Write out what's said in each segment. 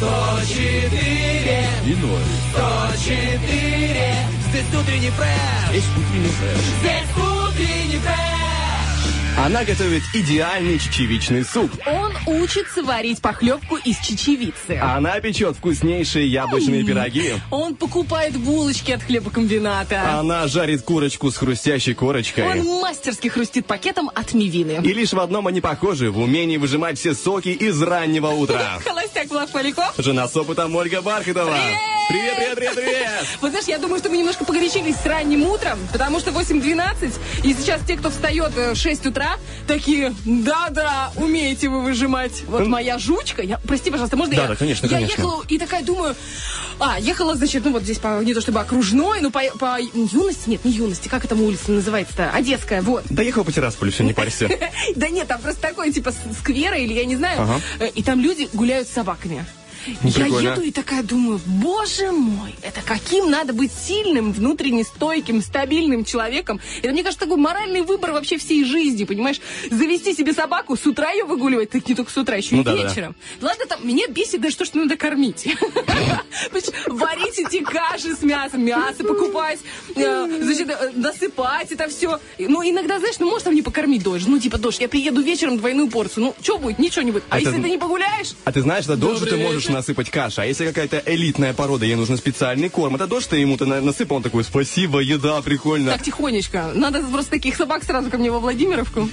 104, И ноль. 104. Здесь утренний фреш. Есть утренний фреш. Здесь утренний фреш. Она готовит идеальный чечевичный суп. Он учится варить похлебку из чечевицы. Она печет вкуснейшие яблочные пироги. Он покупает булочки от хлебокомбината. Она жарит курочку с хрустящей корочкой. Он мастерски хрустит пакетом от мивины. И лишь в одном они похожи, в умении выжимать все соки из раннего утра. Холостяк Влад Поляков. Жена с опытом Ольга Бархатова. Привет, привет, привет, привет. Вот знаешь, я думаю, что мы немножко погорячились с ранним утром, потому что 8.12, и сейчас те, кто встает э, в 6 утра, такие, да-да, умеете вы выжимать. Вот моя жучка, я, прости, пожалуйста, можно я? Да-да, конечно, Я конечно. ехала и такая думаю, а, ехала, значит, ну вот здесь по, не то чтобы окружной, но по, по юности, нет, не юности, как это улица называется-то, Одесская, вот. Доехал по Тирасполю, все, не парься. Да нет, там просто такой, типа, сквера или я не знаю. Э, И там люди гуляют с собаками. Ну, Я прикольно. еду и такая думаю, боже мой, это каким надо быть сильным, внутренне стойким, стабильным человеком. Это, мне кажется, такой моральный выбор вообще всей жизни, понимаешь? Завести себе собаку, с утра ее выгуливать, так не только с утра, еще Ну и да-да. вечером. Ладно, там, меня бесит даже то, что надо кормить. Варить эти каши с мясом, мясо покупать, э, значит, э, насыпать это все. Ну, иногда, знаешь, ну, можешь там не покормить дождь. Ну, типа, дождь, я приеду вечером двойную порцию. Ну, что будет? Ничего не будет. А, А если ты не погуляешь? А ты знаешь, это дождь ты можешь. Насыпать кашу. А если какая-то элитная порода, ей нужен специальный корм, это дождь ты ему-то на- насыпал, он такой, спасибо, еда, прикольно. Так, тихонечко. Надо просто таких собак сразу ко мне во Владимировку.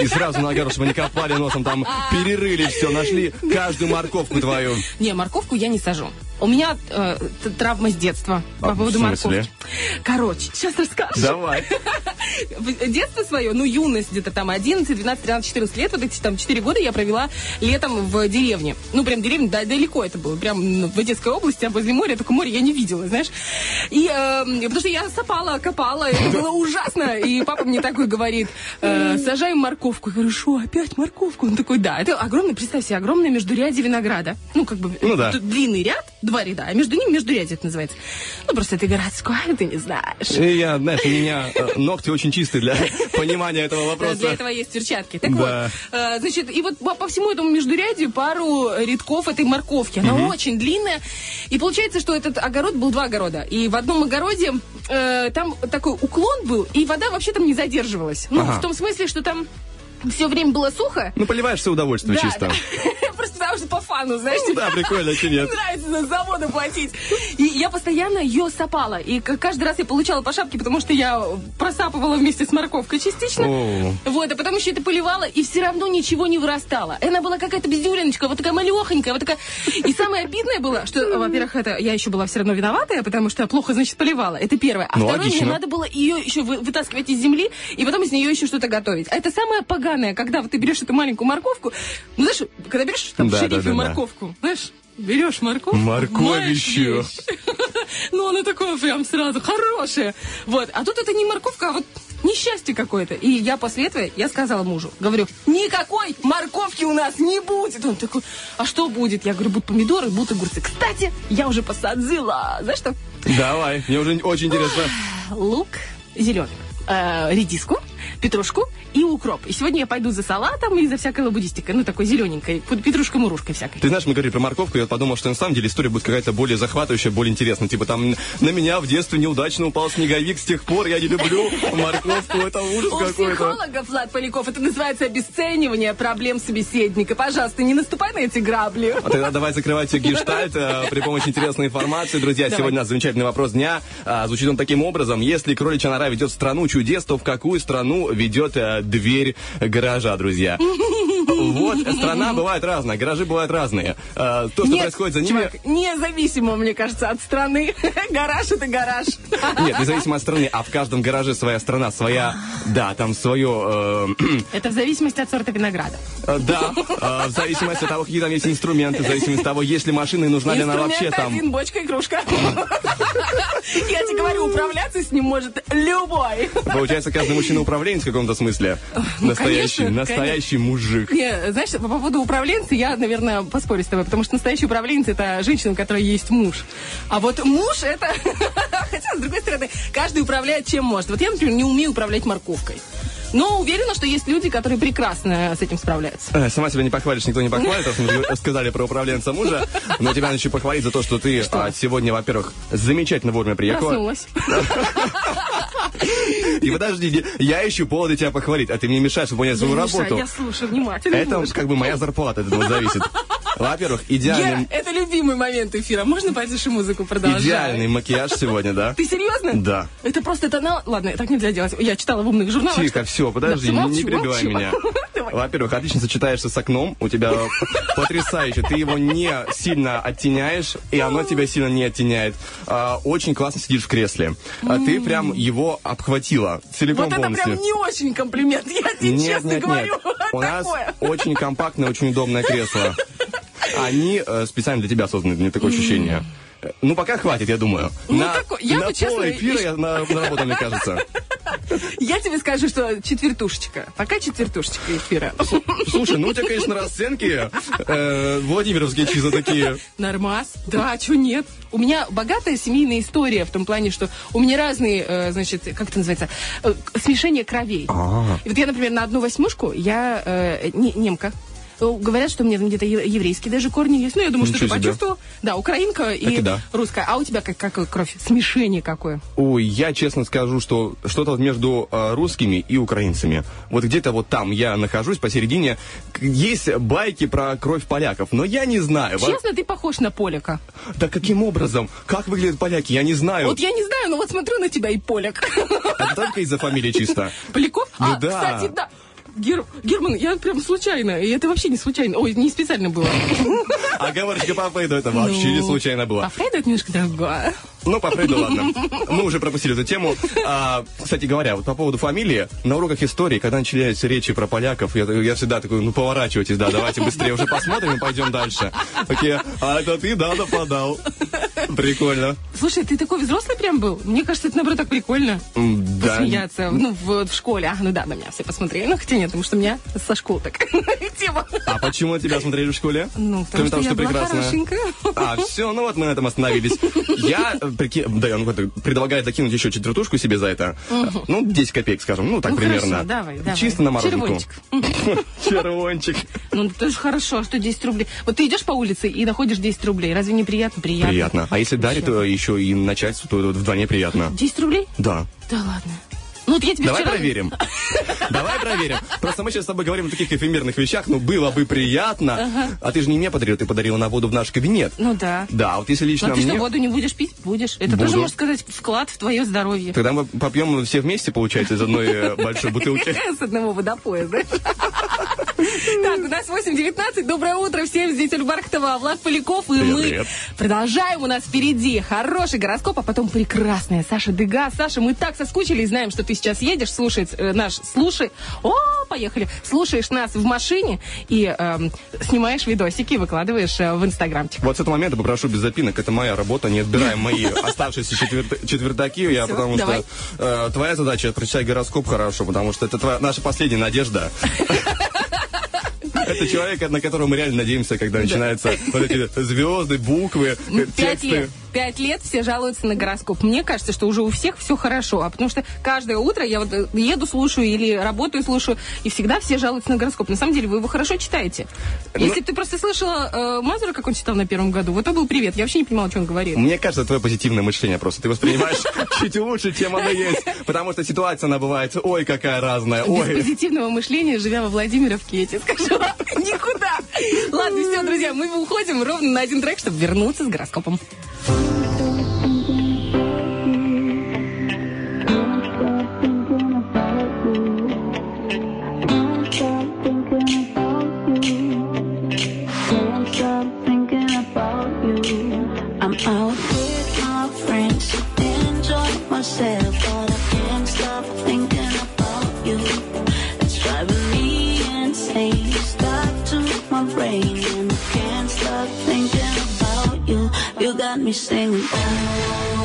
И сразу на огород, чтобы не копали носом, там перерыли все, нашли каждую морковку твою. Не, морковку я не сажу. У меня э, травма с детства А, по поводу морковки. Короче, сейчас расскажу. Давай. В- Детство свое, ну, юность где-то там 11, 12, 13, 14 лет, вот эти там 4 года я провела летом в деревне. Ну, прям деревня, да, далеко это было, прям ну, в Одесской области, а возле моря, только море я не видела, знаешь. И, э, потому что я сопала, копала, это было ужасно. И папа мне такой говорит, э, сажаем морковку. Я говорю, что, опять морковку? Он такой, да. Это огромный, представь себе, огромное междурядье винограда. Ну, как бы, Ну да. длинный ряд, два ряда, а между ними междурядье это называется. Ну, просто ты городской, ты не знаешь. И я, знаешь, у меня э, ногти очень чистые для понимания этого Для вопроса. этого есть перчатки. Так Да. вот, э, значит, и вот по, всему этому междурядью пару рядков этой морковки. Она очень длинная. И получается, что этот огород был два огорода. И в одном огороде э, там такой уклон был, и вода вообще там не задерживалась. Ну, Ага. в том смысле, что там все время было сухо. Ну, поливаешься удовольствие Да, чисто. да. Потому что по фану, знаешь, Ну Да, прикольно, че нет. нравится за завода платить. И я постоянно ее сапала. И каждый раз я получала по шапке, потому что я просапывала вместе с морковкой частично. О. Вот, а потом еще это поливала, и все равно ничего не вырастало. Она была какая-то бездюриночка, вот такая малехонькая, вот такая. И самое обидное было, что, во-первых, это я еще была все равно виноватая, потому что плохо, значит, поливала. Это первое. А Ну, второе, логично. мне надо было ее еще вы- вытаскивать из земли, и потом из нее еще что-то готовить. А это самое поганое, когда вот ты берешь эту маленькую морковку, ну, знаешь, когда берешь там Да, шериф да, да, морковку, знаешь, берешь морковку. Морковище. Ну, она такое прям сразу хорошее. Вот. А тут это не морковка, а вот несчастье какое-то. И я после этого, я сказала мужу, говорю, никакой морковки у нас не будет. Он такой, а что будет? Я говорю, будут помидоры, будут огурцы. Кстати, я уже посадила, знаешь что? Давай, мне уже очень интересно. Лук зеленый, э, редиску, петрушку и укроп. И сегодня я пойду за салатом и за всякой лабудистикой, ну, такой зелененькой, петрушкой-мурушкой всякой. Ты знаешь, мы говорили про морковку, я подумал, что на самом деле история будет какая-то более захватывающая, более интересная. Типа там на меня в детстве неудачно упал снеговик, с тех пор я не люблю морковку, это ужас У какой-то. психологов, Влад Поляков, это называется обесценивание проблем собеседника. Пожалуйста, не наступай на эти грабли. А Тогда давай закрывать гештальт э, при помощи интересной информации. Друзья, Давай. сегодня у нас замечательный вопрос дня. А, звучит он таким образом. Если кроличья нора ведет страну чудес, то в какую страну страну ведет э, дверь гаража, друзья. Вот, страна бывает разная, гаражи бывают разные. Э, То, что Нет, происходит за ними... чувак, независимо, мне кажется, от страны. Гараж это гараж. Нет, независимо от страны, а в каждом гараже своя страна, своя... Да, там свое... э, Это в зависимости от сорта винограда. Да, в зависимости от того, какие там есть инструменты, в зависимости от того, есть ли машина и нужна ли она вообще там. один, бочка и кружка. Я тебе говорю, управляться с ним может любой. Получается, каждый мужчина управленец в каком-то смысле. Настоящий, конечно, настоящий мужик. Не, знаешь, по поводу управленца я, наверное, поспорю с тобой, потому что настоящий управленец это женщина, у которой есть муж. А вот муж это... Хотя, с другой стороны, каждый управляет чем может. Вот я, например, не умею управлять морковкой. Но уверена, что есть люди, которые прекрасно с этим справляются. Э, Сама себя не похвалишь, никто не похвалит, раз мы сказали про управленца мужа. Но тебя надо еще похвалить за то, что ты а, сегодня, во-первых, замечательно вовремя приехала. Проснулась. И подожди, я ищу поводы тебя похвалить, а ты мне мешаешь выполнять свою Я работу. Я слушаю внимательно. Это как бы моя зарплата от этого зависит. Во-первых, идеальный, это любимый момент эфира. Можно потише музыку продолжать? идеальный макияж сегодня, да? Ты серьезно? Да. Это просто тонал... Ладно, так нельзя делать. Я читала в умных журналах. Тихо, что- все, подожди, Да, не, перебивай меня. Во-первых, отлично сочетаешься с окном, у тебя потрясающе, ты его не сильно оттеняешь, и оно тебя сильно не оттеняет. А, очень классно сидишь в кресле. А ты прям его обхватила целиком Вот это полностью. прям не очень комплимент. Я тебе Нет, честно нет, говорю. нет. У нас очень компактное, очень удобное кресло. Они э, специально для тебя созданы, мне такое ощущение. Ну, пока хватит, я думаю. Ну, на такой- я на бы, честно, эфира я на, наработал, мне кажется. Я тебе скажу, что четвертушечка. Пока четвертушечка эфира. Слушай, ну у тебя, конечно, расценки э, Владимировские чисто такие. Нормас. Да, чего нет. У меня богатая семейная история в том плане, что у меня разные, э, значит, как это называется, э, смешение кровей. А. И вот я, например, на одну восьмушку, я э, не- немка. Говорят, что у меня где-то еврейские даже корни есть. Ну, я думаю, что Ничего ты себе. почувствовал. Да, украинка и, и да. русская. А у тебя как, какая кровь? Смешение какое? Ой, я честно скажу, что что-то между э, русскими и украинцами. Вот где-то вот там я нахожусь посередине. Есть байки про кровь поляков, но я не знаю. Честно, ты похож на Поляка. Да каким образом? Как выглядят поляки? Я не знаю. Вот я не знаю, но вот смотрю на тебя и поляк. Это только из-за фамилии чисто. Поляков? Ну а, да. кстати, да. Гер- Герман, я прям случайно, и это вообще не случайно, ой, не специально было. А говорочка по Фрейду это вообще не Ну, случайно А было. Фрейд это немножко другое. Ну, по Фрейду, ладно. Мы уже пропустили эту тему. А, кстати говоря, вот по поводу фамилии, на уроках истории, когда начинаются речи про поляков, я, я всегда такой, ну, поворачивайтесь, да, давайте быстрее уже посмотрим и пойдем дальше. Такие, а это ты, да, нападал. Прикольно. Слушай, ты такой взрослый прям был? Мне кажется, это, наоборот, так прикольно. Да. Посмеяться. Ну, в, в школе. А, ну да, на меня все посмотрели. Ну, хотя нет, потому что у меня со школы такая тема. А почему тебя смотрели в школе? Ну, потому Кроме что того, я что была хорошенькая. А, все, ну вот мы на этом остановились. Я э, прики- да, он предлагает закинуть еще четвертушку себе за это. Ну, 10 копеек, скажем, ну так Ну, примерно. хорошо, давай, давай. Чисто на мороженку. Червончик. Червончик. Ну, это же хорошо, что 10 рублей? Вот ты идешь по улице и находишь 10 рублей. Разве не приятно? Приятно. Приятно. А если дарит э, еще и начальству, то вдвойне приятно. 10 рублей? Да. Да ладно. Ну, вот я тебе Давай вчера... проверим. Давай проверим. Просто мы сейчас с тобой говорим о таких эфемерных вещах, ну было бы приятно. А ты же не мне подарил, ты подарила на воду в наш кабинет. Ну да. Да, вот если лично Ну, ты что, мне... воду не будешь пить? Будешь. Это Буду. тоже, можно сказать, вклад в твое здоровье. Тогда мы попьем все вместе, получается, из одной э, большой бутылки. С одного водопоя, знаешь? Так, у нас 8.19. Доброе утро всем. Здесь Ольга Бархтова, Влад Поляков. И Привет, мы привет. продолжаем. У нас впереди хороший гороскоп, а потом прекрасная Саша Дега. Саша, мы так соскучились, знаем, что ты сейчас едешь слушать э, наш «Слушай». О, поехали. Слушаешь нас в машине и эм, снимаешь видосики и выкладываешь э, в инстаграмчик. Вот с этого момента попрошу без запинок, это моя работа, не отбираем мои оставшиеся четверт- четвертаки, я потому что э, твоя задача прочитать гороскоп хорошо, потому что это наша последняя надежда. Это человек, на которого мы реально надеемся, когда начинаются вот эти звезды, буквы, э, Ну, тексты. лет. Пять лет все жалуются на гороскоп. Мне кажется, что уже у всех все хорошо. А потому что каждое утро я вот э, еду, слушаю или работаю, слушаю, и всегда все жалуются на гороскоп. На самом деле вы его хорошо читаете. Ну- Если бы ты просто слышала э, Мазура, как он читал на первом году, вот это был привет. Я вообще не понимала, что он говорит. Мне кажется, твое позитивное мышление просто. Ты воспринимаешь чуть лучше, чем оно есть. Потому что ситуация, она бывает, ой, какая разная, Без позитивного мышления, живя во Владимировке, я тебе скажу, никуда. Ладно, все, друзья, мы уходим ровно на один трек, чтобы вернуться с гороскопом. me sing.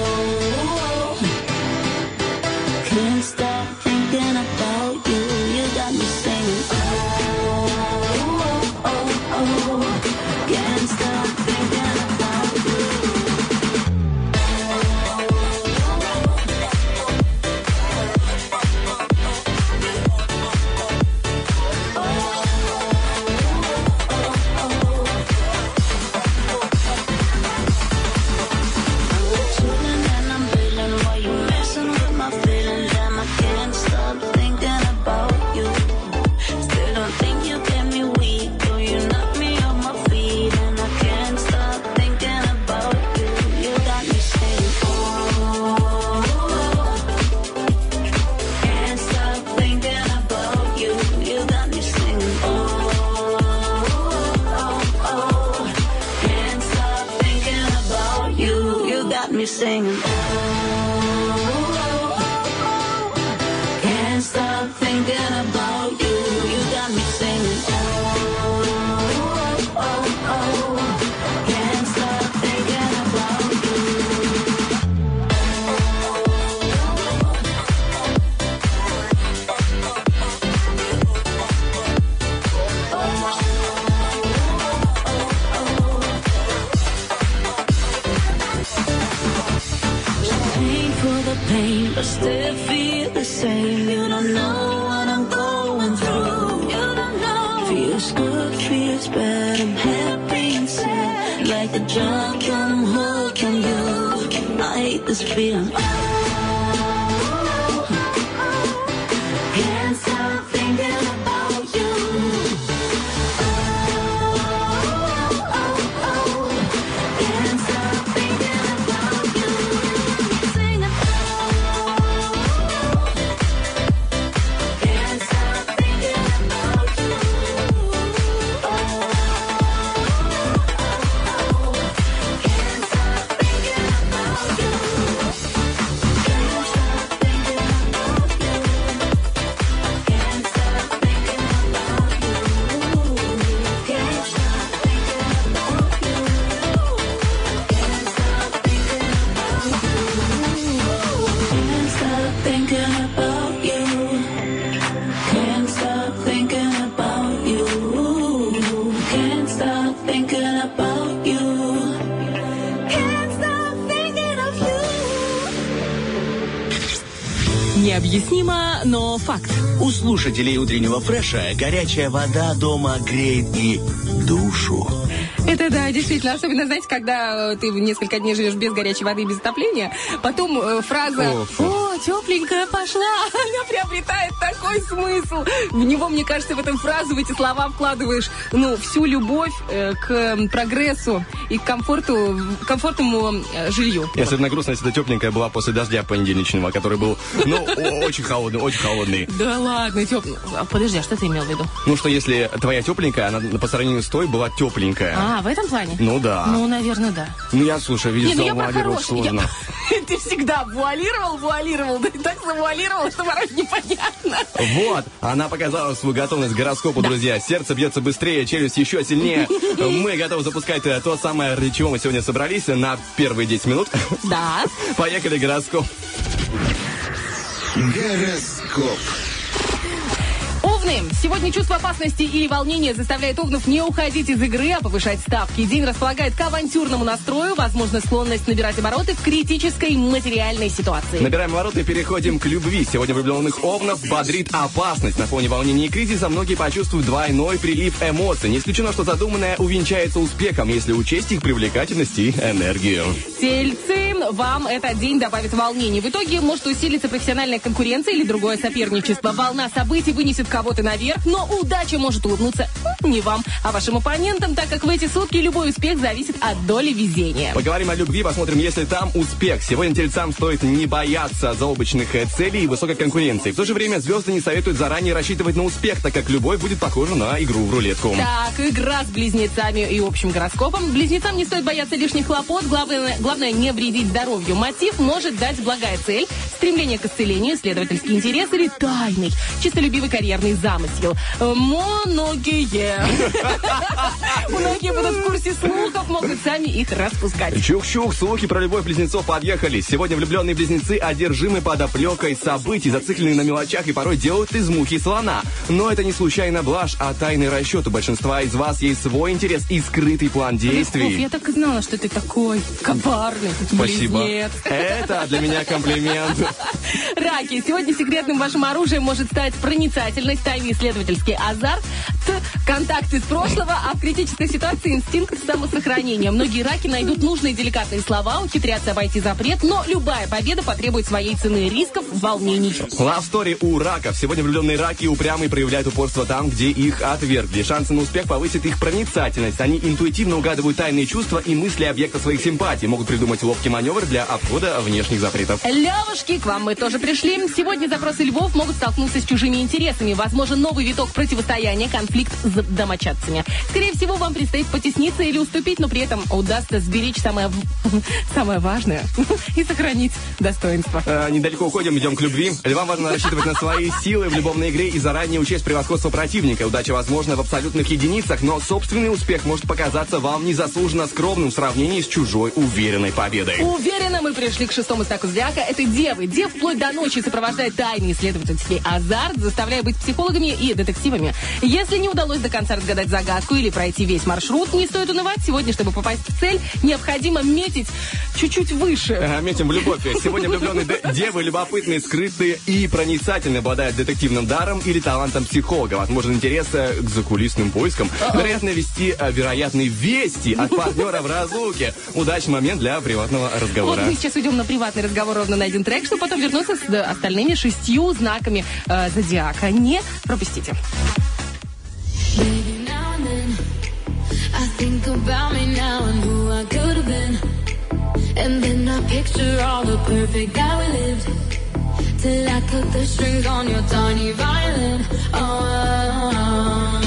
feel слушателей утреннего фреша горячая вода дома греет и душу. Это да, действительно. Особенно, знаете, когда э, ты несколько дней живешь без горячей воды и без отопления, потом э, фраза О, фу. «О, тепленькая пошла», она приобретает такой смысл. В него, мне кажется, в эту фразу, в эти слова вкладываешь, ну, всю любовь э, к прогрессу и к комфорту, комфортному э, жилью. И особенно грустно, если это тепленькая была после дождя понедельничного, который был, ну, очень холодный, очень холодный. Да ладно, теп... А, Подожди, а что ты имел в виду? Ну, что если твоя тепленькая, она по сравнению с той была тепленькая. А, в этом плане? Ну да. Ну, наверное, да. Ну, я, слушай, видишь, Не, ну я про завуалировать хороший. сложно. Я- Ты всегда вуалировал, вуалировал, да и так завуалировал, что порой непонятно. Вот, она показала свою готовность к гороскопу, друзья. Сердце бьется быстрее, челюсть еще сильнее. Мы готовы запускать э, то самое, ради чего мы сегодня собрались на первые 10 минут. Да. Поехали, гороскоп. Гороскоп. Овны. Сегодня чувство опасности или волнения заставляет овнов не уходить из игры, а повышать ставки. День располагает к авантюрному настрою, возможно, склонность набирать обороты в критической материальной ситуации. Набираем ворота и переходим к любви. Сегодня влюбленных овнов бодрит опасность. На фоне волнений и кризиса многие почувствуют двойной прилив эмоций. Не исключено, что задуманное увенчается успехом, если учесть их привлекательность и энергию. Тельцы, вам этот день добавит волнений. В итоге может усилиться профессиональная конкуренция или другое соперничество. Волна событий вынесет кого-то наверх, но удача может улыбнуться не вам, а вашим оппонентам, так как в эти сутки любой успех зависит от доли везения. Поговорим о любви, посмотрим, если там успех. Сегодня тельцам стоит не бояться заоблачных э, целей и высокой конкуренции. В то же время звезды не советуют заранее рассчитывать на успех, так как любовь будет похожа на игру в рулетку. Так, игра с близнецами и общим гороскопом. Близнецам не стоит бояться лишних хлопот. Главное, главное не вредить здоровью. Мотив может дать благая цель, стремление к исцелению, исследовательский интерес или тайный, чистолюбивый карьерный замысел. Э, Многие. Многие будут в курсе слухов, могут сами их распускать. Чук-чук, слухи про любовь близнецов подъехали. Сегодня влюбленные близнецы одержимы подоплекой событий, зациклены на мелочах и порой делают из мухи слона. Но это не случайно блажь, а тайный расчет. У большинства из вас есть свой интерес и скрытый план Лесков, действий. я так и знала, что ты такой коварный, Спасибо. Близнец. Это для меня комплимент. Раки, сегодня секретным вашим оружием может стать проницательность, тайный исследовательский азарт, контакты с прошлого, а в критической ситуации инстинкт самосохранения. Многие раки найдут нужные деликатные слова, ухитрятся обойти запрет, но любая победа потребует своей цены рисков, волнений. Love story у раков. Сегодня влюбленные раки упрямые проявляют упорство там, где их отвергли. Шансы на успех повысит их проницательность. Они интуитивно угадывают тайные чувства и мысли объекта своих симпатий. Могут придумать ловкий маневр для обхода внешних запретов. Левушки, к вам мы тоже пришли. Сегодня запросы львов могут столкнуться с чужими интересами. Возможен новый виток противостояния, конфликт с домочадцами. Скорее всего, вам предстоит потесниться или уступить, но при этом удастся сберечь самое, самое важное и сохранить достоинство. Э, недалеко уходим, идем к любви. Львам важно рассчитывать на свои силы в любовной игре и заранее учесть превосходство противника. Удача возможна в абсолютных единицах, но собственный успех может показаться вам незаслуженно скромным в сравнении с чужой уверенной победой. Уверена, мы пришли к шестому знаку зодиака. Это девы. Дев вплоть до ночи сопровождает тайный исследовательский азарт, заставляя быть психологами и детективами. Если не удалось до конца разгадать загадку или пройти весь маршрут, не стоит унывать. Сегодня, чтобы попасть в цель, необходимо метить чуть-чуть выше. Ага, Метим в любовь. Сегодня влюбленные де- девы любопытные, скрытые и проницательные, обладают детективным даром или талантом психолога. Возможно, интерес к закулисным поискам. Вероятно, вести э, вероятные вести от партнера в разлуке. Удачный момент для приватного Вот разговора. мы сейчас уйдем на приватный разговор ровно на один трек, чтобы потом вернуться с э, остальными шестью знаками э, зодиака. Не пропустите. Baby, now and then, I think about me now and who I could have been. And then I picture all the perfect that we lived. Till I cut the strings on your tiny violin. Oh,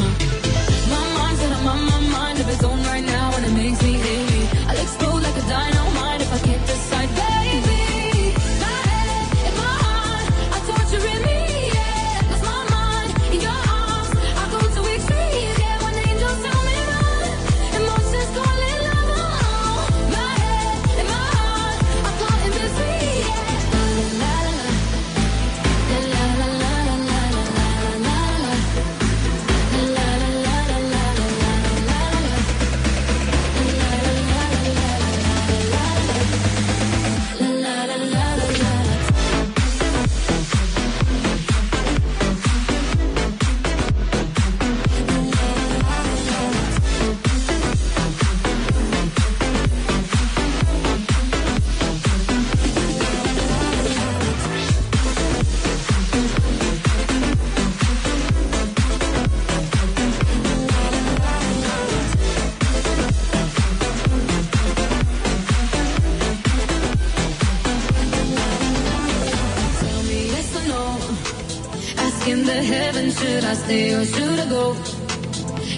The should I stay or should I go?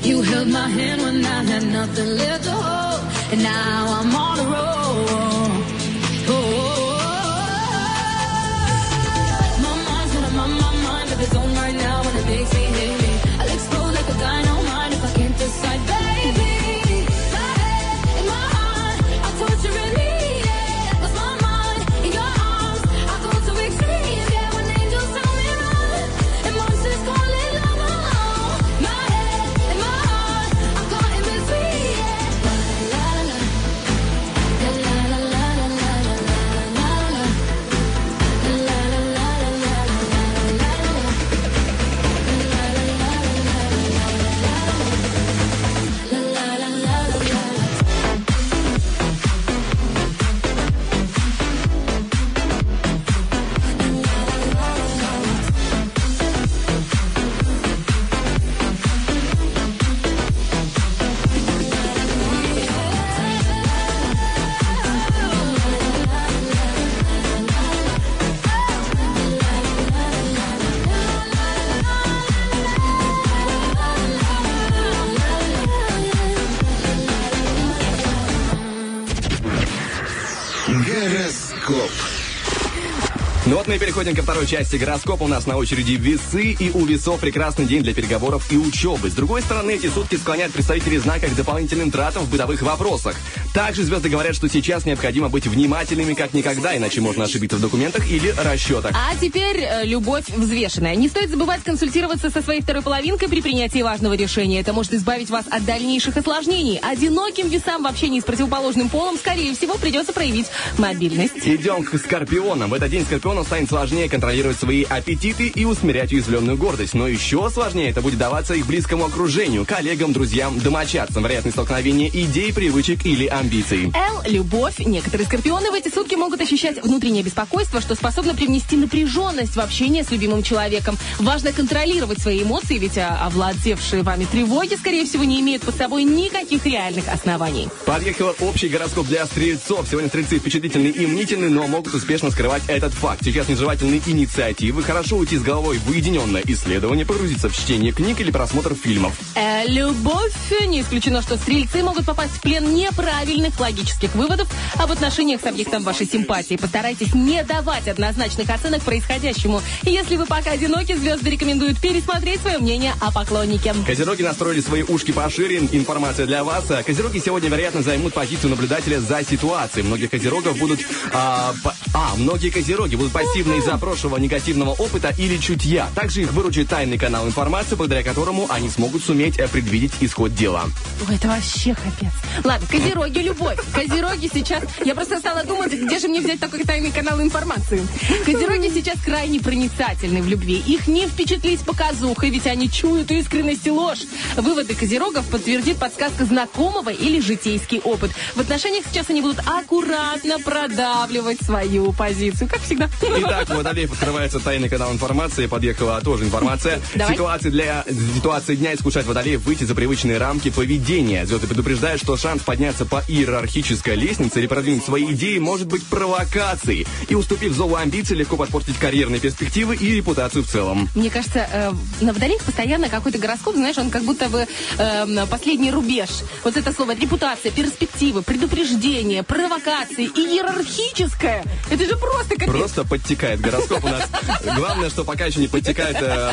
You held my hand when I had nothing left to hold, and now I'm on the road. Мы переходим ко второй части гороскопа. У нас на очереди весы, и у весов прекрасный день для переговоров и учебы. С другой стороны, эти сутки склоняют представителей знака к дополнительным тратам в бытовых вопросах. Также звезды говорят, что сейчас необходимо быть внимательными как никогда, иначе можно ошибиться в документах или расчетах. А теперь э, любовь взвешенная. Не стоит забывать консультироваться со своей второй половинкой при принятии важного решения. Это может избавить вас от дальнейших осложнений. Одиноким весам в общении с противоположным полом, скорее всего, придется проявить мобильность. Идем к скорпионам. В этот день скорпиону станет сложнее контролировать свои аппетиты и усмирять уязвленную гордость. Но еще сложнее это будет даваться их близкому окружению, коллегам, друзьям, домочадцам. Вероятность столкновения идей, привычек или амбиций. Л. Любовь. Некоторые скорпионы в эти сутки могут ощущать внутреннее беспокойство, что способно привнести напряженность в общение с любимым человеком. Важно контролировать свои эмоции, ведь а, овладевшие вами тревоги, скорее всего, не имеют под собой никаких реальных оснований. Подъехал общий гороскоп для стрельцов. Сегодня стрельцы впечатлительны и мнительны, но могут успешно скрывать этот факт. Сейчас нежелательные инициативы. Хорошо уйти с головой в уединенное исследование, погрузиться в чтение книг или просмотр фильмов. Э, любовь. Не исключено, что стрельцы могут попасть в плен неправильных логических выводов об отношениях с объектом вашей симпатии. Постарайтесь не давать однозначных оценок происходящему. Если вы пока одиноки, звезды рекомендуют пересмотреть свое мнение о поклоннике. Козероги настроили свои ушки пошире. Информация для вас. Козероги сегодня, вероятно, займут позицию наблюдателя за ситуацией. Многих козерогов будут... А, по- а, многие козероги будут пассивны из-за прошлого негативного опыта или чутья. Также их выручит тайный канал информации, благодаря которому они смогут суметь э, предвидеть исход дела. Ой, это вообще капец. Ладно, козероги, любовь. Козероги сейчас... Я просто стала думать, где же мне взять такой тайный канал информации. Козероги сейчас крайне проницательны в любви. Их не впечатлить показухой, ведь они чуют искренность и ложь. Выводы козерогов подтвердит подсказка знакомого или житейский опыт. В отношениях сейчас они будут аккуратно продавливать свою позицию, как всегда. Итак, у водолеев открывается тайный канал информации. Подъехала тоже информация. Давай. Ситуации для ситуации дня искушает водолеев выйти за привычные рамки поведения. Звезды предупреждают, что шанс подняться по иерархической лестнице или продвинуть свои идеи может быть провокацией. И уступив зову амбиций, легко подпортить карьерные перспективы и репутацию в целом. Мне кажется, э, на водолеях постоянно какой-то гороскоп, знаешь, он как будто бы э, последний рубеж. Вот это слово репутация, перспективы, предупреждение, провокации, иерархическое. Это же просто капец. Просто подтекает гороскоп у нас. Главное, что пока еще не подтекает э,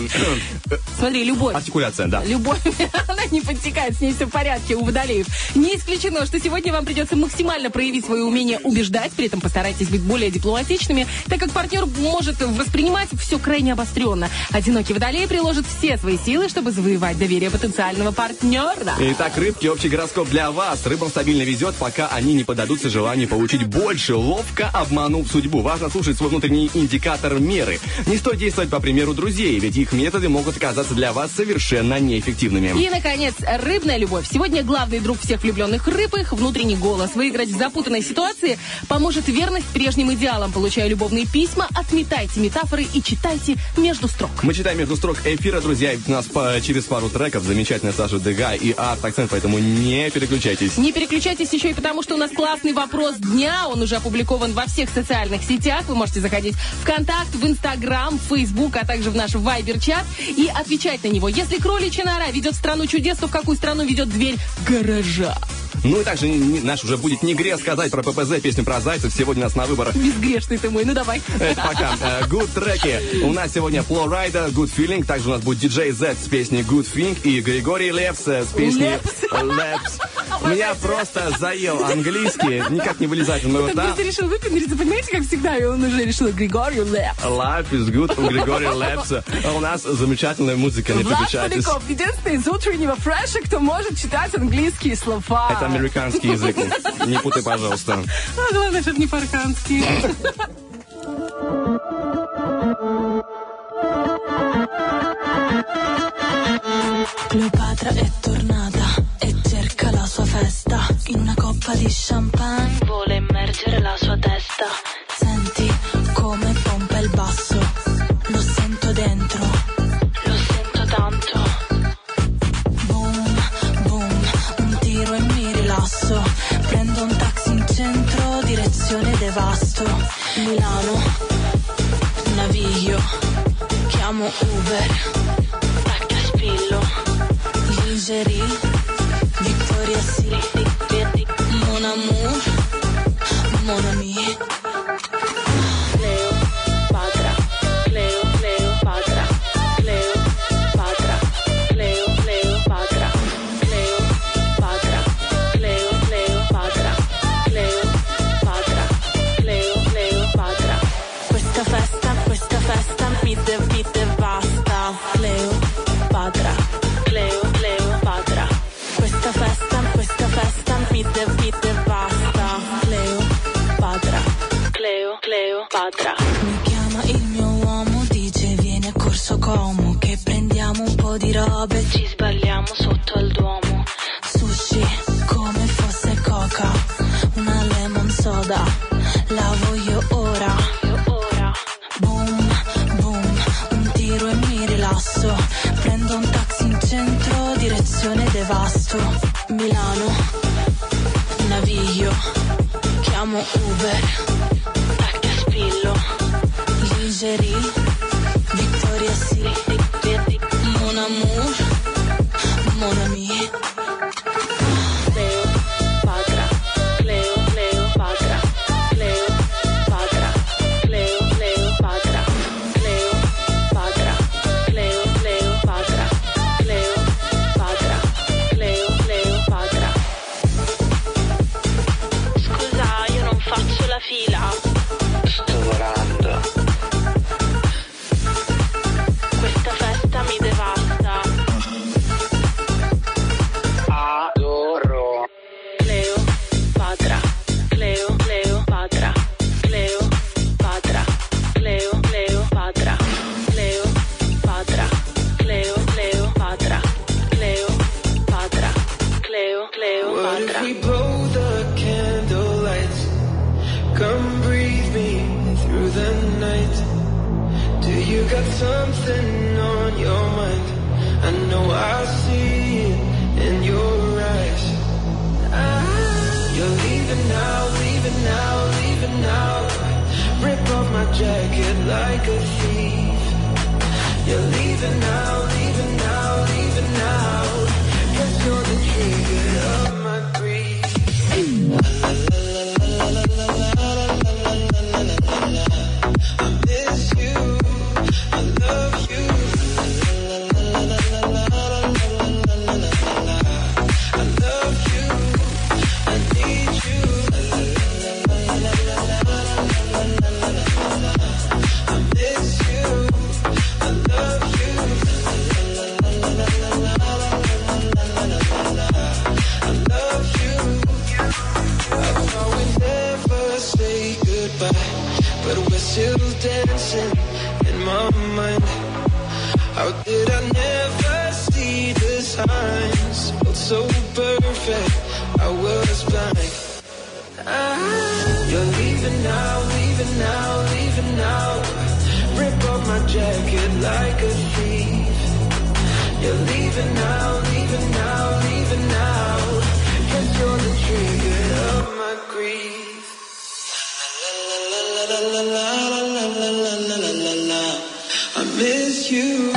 э, Смотри, любовь. артикуляция, да. Любовь, она не подтекает, с ней все в порядке у водолеев. Не исключено, что сегодня вам придется максимально проявить свое умение убеждать, при этом постарайтесь быть более дипломатичными, так как партнер может воспринимать все крайне обостренно. Одинокий водолей приложит все свои силы, чтобы завоевать доверие потенциального партнера. Итак, рыбки, общий гороскоп для вас. Рыбам стабильно везет, пока они не подадутся желанию получить больше, ловко обманув судьбу. Важно слушать свой внутренний индикатор меры. Не стоит действовать по примеру друзей, ведь их методы могут оказаться для вас совершенно неэффективными. И, наконец, рыбная любовь. Сегодня главный друг всех влюбленных рыб, их внутренний голос. Выиграть в запутанной ситуации поможет верность прежним идеалам. Получая любовные письма, отметайте метафоры и читайте между строк. Мы читаем между строк эфира, друзья. У нас по- через пару треков замечательная Саша Дега и Арт Акцент, поэтому не переключайтесь. Не переключайтесь еще и потому, что у нас классный вопрос дня. Он уже опубликован во всех социальных сетях. Вы можете заходить в Контакт, в Инстаграм, в Фейсбук, а также в наш Вайбер-чат и отвечать на него. Если кроличья нора ведет страну чудес, то в какую страну ведет дверь гаража? Ну и также не- наш уже будет не грех сказать про ППЗ, песню про зайцев. Сегодня у нас на выбор Безгрешный ты мой, ну давай. Это пока. Э, Good треки. У нас сегодня Flowrider, Good Feeling. Также у нас будет DJ Z с песней Good Thing и Григорий Лепс э, с песней Лепс. Меня просто заел английский. Никак не вылезает из моего рта. просто решил выпендриться, понимаете, как всегда, и он уже решил Григорий Лепс. Life is good у Григория Лепса. А у нас замечательная музыка, не Влад. Поляков, единственный из утреннего фреша, кто может читать английские слова. Это американский язык. Не путай, пожалуйста. А главное, чтобы не парканский. Cleopatra è tornata e cerca la sua festa. In una coppa di champagne vuole immergere la sua testa. Senti come pompa il basso. direzione devasto. Milano, naviglio, chiamo Uber. Tacca spillo, lingerie, my mind. How did I never see the signs? Felt so perfect, I was blind. You're leaving now, leaving now, leaving now. Rip off my jacket like a thief. You're leaving now, leaving now, leaving now. Cause you're the trigger of my grief. La la la la la la la you.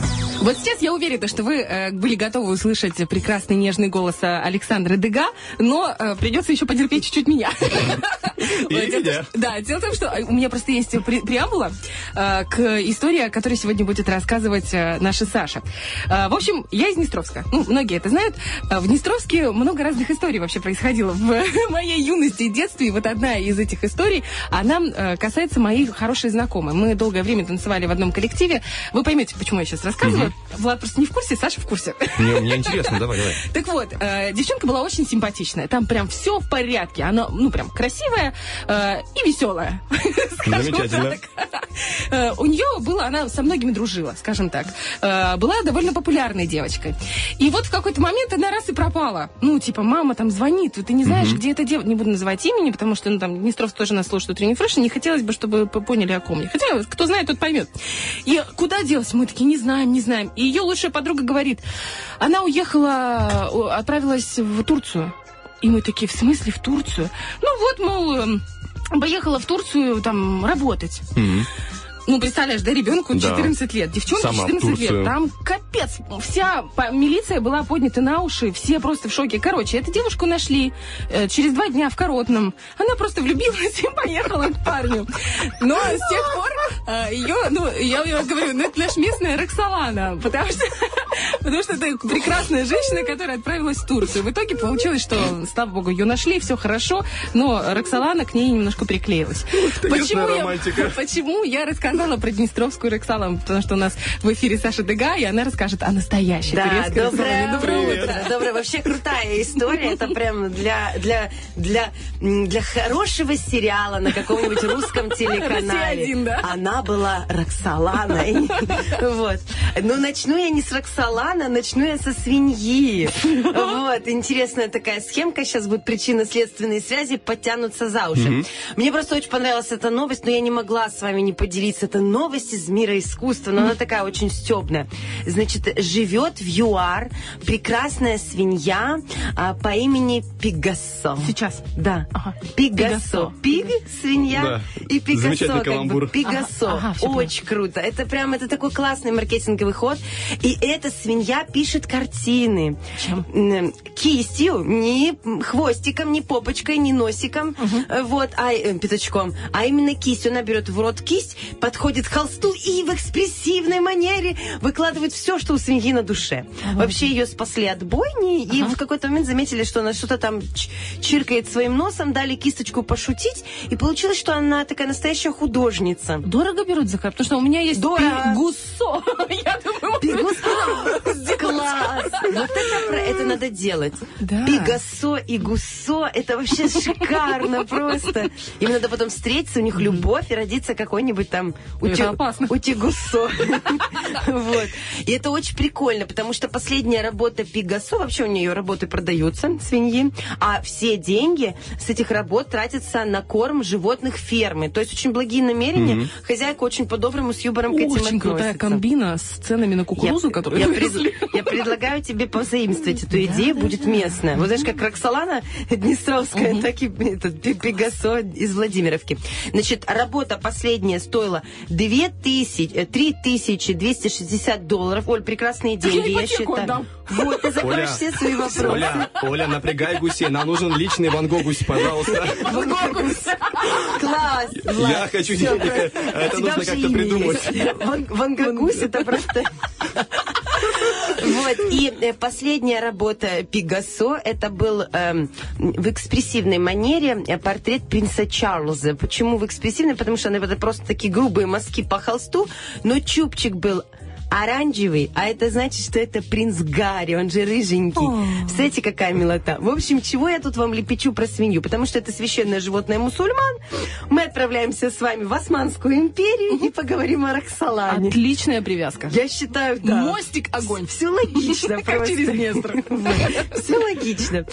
Вот сейчас я уверена, что вы э, были готовы услышать прекрасный нежный голос э, Александра Дега, но э, придется еще потерпеть чуть-чуть меня. Да, дело в том, что э, у меня просто есть пре- преамбула э, к истории, о которой сегодня будет рассказывать наша Саша. В общем, я из Днестровска. Ну, многие это знают. В Днестровске много разных историй вообще происходило в моей юности и детстве. И вот одна из этих историй, она касается моей хорошей знакомой. Мы долгое время танцевали в одном коллективе. Вы поймете, почему я сейчас рассказываю. Влад просто не в курсе, Саша в курсе. Мне, мне интересно, давай, давай. Так вот, э, девчонка была очень симпатичная. Там прям все в порядке. Она, ну, прям красивая э, и веселая. Замечательно. Э, У нее было, она со многими дружила, скажем так. Э, Была довольно популярной девочкой. И вот в какой-то момент она раз и пропала. Ну, типа, мама там звонит, ты не знаешь, где эта девочка. Не буду называть имени, потому что, ну, там, Днестровск тоже нас слушает утренний фреш, и не хотелось бы, чтобы поняли, о ком я. Хотя, кто знает, тот поймет. И куда делась? Мы такие, не знаем, не знаем. И ее лучшая подруга говорит, она уехала, о, отправилась в Турцию. И мы такие, в смысле в Турцию? Ну вот, мол, эм, поехала в Турцию там работать. Ну, представляешь, да, ребенку Да. 14 лет, девчонке Сама в 14 лет. Там капец. Вся милиция была поднята на уши, все просто в шоке. Короче, эту девушку нашли э, через два дня в Коротном. Она просто влюбилась и поехала к парню. Но с тех пор э, ее, ну, я, я говорю, ну, это наша местная Роксолана, потому что, потому что это прекрасная женщина, которая отправилась в Турцию. В итоге получилось, что, слава богу, ее нашли, все хорошо, но Роксолана к ней немножко приклеилась. Почему я, почему я рассказала про Днестровскую Роксолану? Потому что у нас в эфире Саша Дега, и она расскажет о настоящей Да, турецкой доброе. Доброе утро. Доброе, вообще крутая история. Это прям для, для, для, для хорошего сериала на каком-нибудь русском телеканале. «Россия-1», да? Она была Роксоланой. Вот. Но начну я не с Роксолана, начну я со свиньи. Вот. Интересная такая схемка. Сейчас будет причинно-следственные связи подтянутся за уши. Мне просто очень понравилась эта новость, но я не могла с вами не поделиться. Это новость из мира искусства, но она такая очень стебная. Значит, живет в ЮАР прекрасная свинья а, по имени Пигассо. Сейчас. Да. Ага. Пигассо. Пиг, свинья, Да. и Пигассо. Замечательный как бы. каламбур. Пигассо. Ага, ага, Очень круто. Это прям, это такой классный маркетинговый ход. И эта свинья пишет картины. Чем? Кистью, не хвостиком, не попочкой, не носиком, э, вот, а э, пятачком, а именно кистью. Она берет в рот кисть, подходит к холсту и в экспрессивной манере выкладывает все, что у свиньи на душе. Вообще ее спасли от бойни, и в какой-то момент заметили, что она что-то там чиркает своим носом, дали кисточку пошутить, и получилось, что она такая настоящая художница. Дорого берут за кайф? Потому что у меня есть Дорого. гуссо. Я думаю, Пигус. Класс! Вот это, это надо делать. Да. Пигассо и гуссо, это вообще шикарно просто. Им надо потом встретиться, у них любовь и родиться какой-нибудь там Это опасно. Вот. И это очень прикольно, потому что последняя работа Пигассо, вообще у нее работы продаются, свиньи, а все деньги с этих работ тратятся на корм животных фермы. То есть очень благие намерения. Хозяйка очень по-доброму с юмором к этим очень крутая комбина с ценами на кукурузу, которую я, предлагаю тебе позаимствовать эту идею, будет местная. Вот знаешь, как Роксолана Днестровская, так и этот Пи- Пегасо из Владимировки. Значит, работа последняя стоила 2000, э, 3260 долларов. Оль, прекрасные деньги, я ипотеку считаю. отдам. Вот, ты закроешь Оля, все свои вопросы. Оля, Оля, напрягай гусей. Нам нужен личный Ван Гогусь, пожалуйста. Класс! Я хочу денег. Это нужно как-то придумать. Ван- Вангагус это просто... Вот, и э, последняя работа Пигассо, это был эм, в экспрессивной манере э, портрет принца Чарльза. Почему в экспрессивной? Потому что это просто такие грубые мазки по холсту, но чубчик был оранжевый, а это значит, что это принц Гарри, он же рыженький. Представляете, какая милота. В общем, чего я тут вам лепечу про свинью? Потому что это священное животное мусульман. Мы отправляемся с вами в Османскую империю и поговорим о Роксолане. Отличная привязка. Я считаю, да. Мостик огонь. Все логично Как через Днестр. Все логично.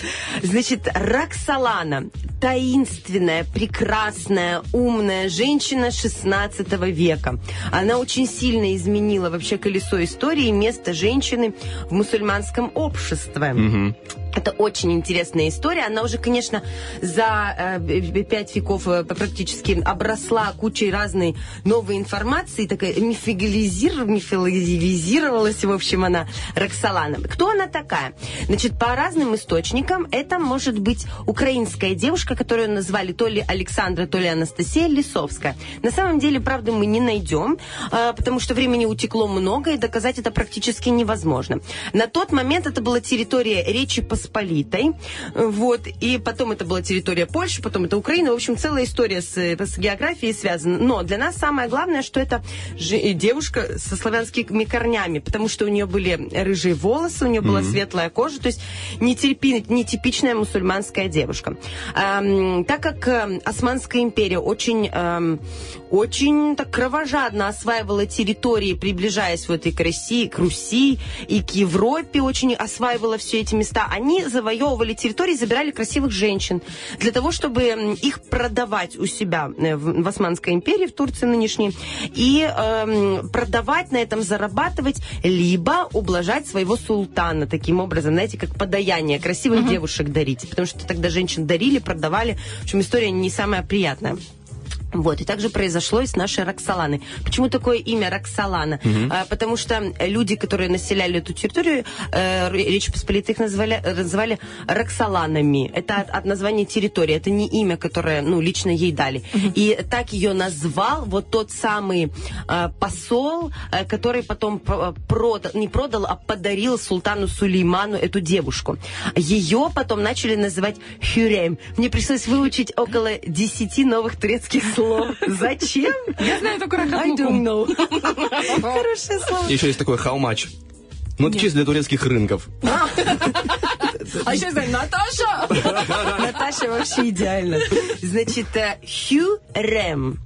Значит, Роксолана. Таинственная, прекрасная, умная женщина 16 века. Она очень сильно изменила вообще колесо истории место женщины в мусульманском обществе. Это очень интересная история. Она уже, конечно, за э, пять веков э, практически обросла кучей разной новой информации, такая мифигализир- мифологизировалась, в общем, она Роксолана. Кто она такая? Значит, по разным источникам это может быть украинская девушка, которую назвали то ли Александра, то ли Анастасия Лисовская. На самом деле, правда, мы не найдем, э, потому что времени утекло много, и доказать это практически невозможно. На тот момент это была территория Речи Посполитой, вот, и потом это была территория Польши, потом это Украина, в общем, целая история с, э, с географией связана. Но для нас самое главное, что это же- девушка со славянскими корнями, потому что у нее были рыжие волосы, у нее была светлая кожа, то есть нетерпи- нетипичная мусульманская девушка. Ам, так как э, Османская империя очень, эм, очень так кровожадно осваивала территории, приближаясь вот и к России, к Руси, и к Европе, очень осваивала все эти места, они завоевывали территории, забирали красивых женщин для того, чтобы их продавать у себя э, в, Османской империи, в Турции нынешней, и эм, продавать на этом, зарабатывать, либо ублажать своего султана. Таким образом, знаете, как подаяние, красивых девушек дарить, потому что тогда женщин дарили, продавали, в общем, история не самая приятная. Вот, и также произошло и с нашей Роксоланой. Почему такое имя Роксолана? А, потому что люди, которые населяли эту территорию, э, Речь Посполитой их называли, называли Роксоланами. Это от, от названия территории, это не имя, которое, ну, лично ей дали. И так ее назвал вот тот самый э, посол, э, который потом про- продал, не продал, а подарил султану Сулейману эту девушку. Ее потом начали называть Хюрем. Мне пришлось выучить около 10 новых турецких слов. Зачем? Я знаю только I рахат don't know. Хорошее слово. Еще есть такой how much. Ну, это чисто для турецких рынков. А еще знаю, Наташа! Наташа вообще идеально. Значит, э, Хюрем.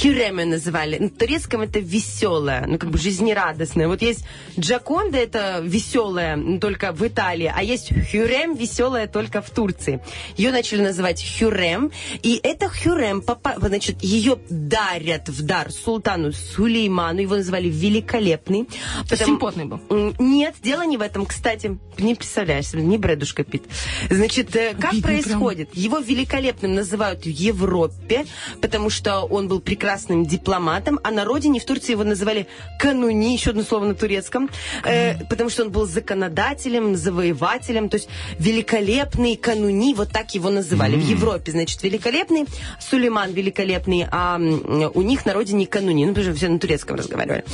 Хюрема называли. На турецком это веселая, ну как бы жизнерадостная. Вот есть Джаконда, это веселая, ну, только в Италии, а есть Хюрем, веселая только в Турции. Ее начали называть Хюрем, и это Хюрем, попа- значит, ее дарят в дар султану Сулейману, его называли Великолепный. потому- симпотный был. Нет, дело не в этом, кстати. Не представляешь себе, не бредушка пит. Значит, э, как прям. происходит? Его великолепным называют в Европе, потому что он был прекрасным дипломатом, а на родине в Турции его называли кануни, еще одно слово на турецком, э, потому что он был законодателем, завоевателем, то есть великолепный кануни, вот так его называли. В Европе, значит, великолепный, Сулейман великолепный, а у них на родине кануни, ну, потому что все на турецком разговаривали.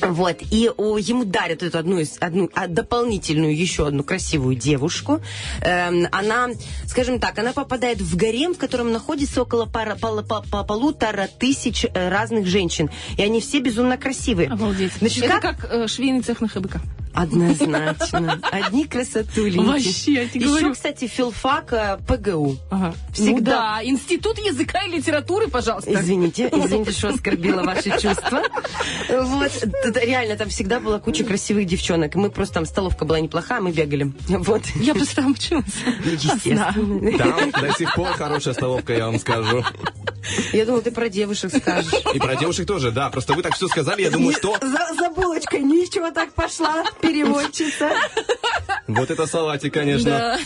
Вот, и о, ему дарят эту одну, из, одну а, дополнительную, еще одну красивую девушку. Эм, она, скажем так, она попадает в гарем, в котором находится около пара, пол- по- по- полутора тысяч э, разных женщин. И они все безумно красивые. Обалдеть. Значит, Это как? как э, швейный цех на ХБК. Однозначно. Одни красотулинки. Вообще, я тебе Еще, говорю. кстати, филфак э, ПГУ. Ага. Всегда. Ну да, Институт языка и литературы, пожалуйста. Извините, извините, что оскорбила ваши чувства. Вот, реально, там всегда была куча красивых девчонок. Мы просто там, столовка была неплохая, мы бегали. Вот. Я просто там училась. Естественно. Там до сих пор хорошая столовка, я вам скажу. Я думала, ты про девушек скажешь. И про девушек тоже, да. Просто вы так все сказали, я думаю, что... За, за булочкой ничего так пошла, переводчица. Вот это салатик, конечно. Да.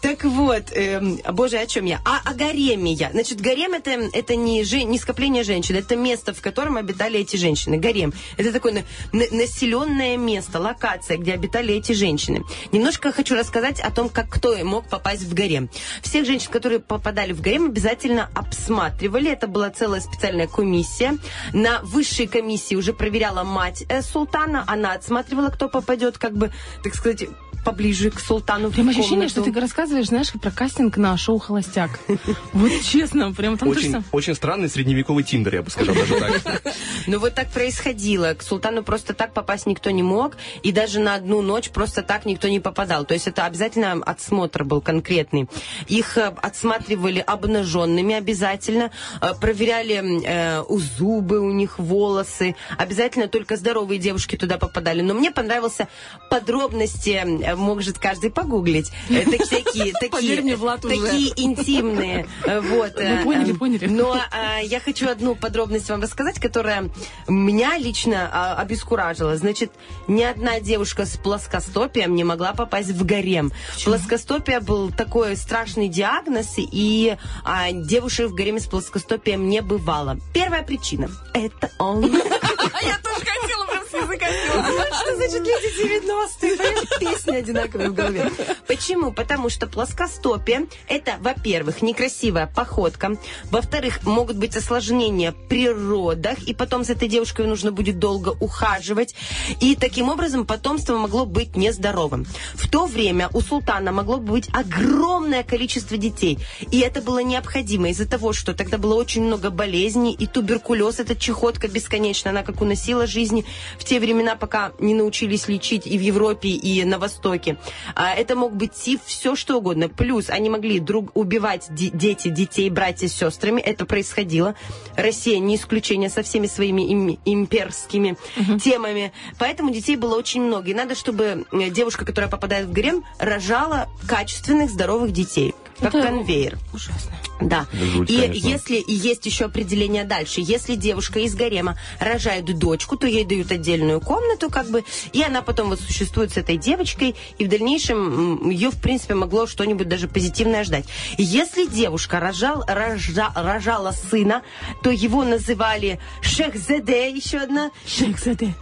Так вот, эм, боже, о чем я? А о гареме я. Значит, гарем это, это не, жен- не скопление женщин, это место, в котором обитали эти женщины. Гарем. Это такое на- на- населенное место, локация, где обитали эти женщины. Немножко хочу рассказать о том, как кто мог попасть в гарем. Всех женщин, которые попадали в гарем, обязательно обсматривали. Это была целая специальная комиссия. На высшей комиссии уже проверяла мать э, султана. Она отсматривала, кто попадет, как бы, так сказать, поближе к султану. Прям ощущение, что ты рассказываешь, знаешь, про кастинг на шоу «Холостяк». Вот честно, прям там Очень, очень странный средневековый тиндер, я бы сказал даже так. Ну вот так происходило. К султану просто так попасть никто не мог, и даже на одну ночь просто так никто не попадал. То есть это обязательно отсмотр был конкретный. Их э, отсматривали обнаженными обязательно, э, проверяли э, у зубы у них волосы. Обязательно только здоровые девушки туда попадали. Но мне понравился подробности, может каждый погуглить. Э, так- Такие, такие, интимные. Э, Вот. Вы э, поняли, э, поняли. Но я хочу одну подробность вам рассказать, которая меня лично а, обескуражила. Значит, ни одна девушка с плоскостопием не могла попасть в гарем. Плоскостопие был такой страшный диагноз, и а, девушек в гареме с плоскостопием не бывало. Первая причина – это он. Я тоже хотела языка Что значит люди 90-е? Понимаешь, Песни одинаковые в голове. Почему? Потому что плоскостопие – это, во-первых, некрасивая походка. Во-вторых, могут быть осложнения при родах, и потом с этой девушкой нужно будет долго ухаживать. И таким образом потомство могло быть нездоровым. В то время у султана могло быть огромное количество детей. И это было необходимо из-за того, что тогда было очень много болезней, и туберкулез, эта чехотка бесконечная, она как уносила жизни в те времена, пока не научились лечить и в Европе, и на Востоке. А, Это мог быть тиф, все что угодно. Плюс они могли друг убивать де- дети, детей, братья с сестрами. Это происходило. Россия не исключение со всеми своими им- имперскими темами. Поэтому детей было очень много. И надо, чтобы э, девушка, которая попадает в гарем, рожала качественных, здоровых детей. как Это конвейер. Ужасно. Да. Жуть, и конечно. если и есть еще определение дальше, если девушка из гарема рожает дочку, то ей дают отдельную комнату, как бы, и она потом вот существует с этой девочкой, и в дальнейшем ее, в принципе, могло что-нибудь даже позитивное ждать. Если девушка рожал, рожа- рожала сына, то его называли Шехзеде, еще одна. Шекзаде.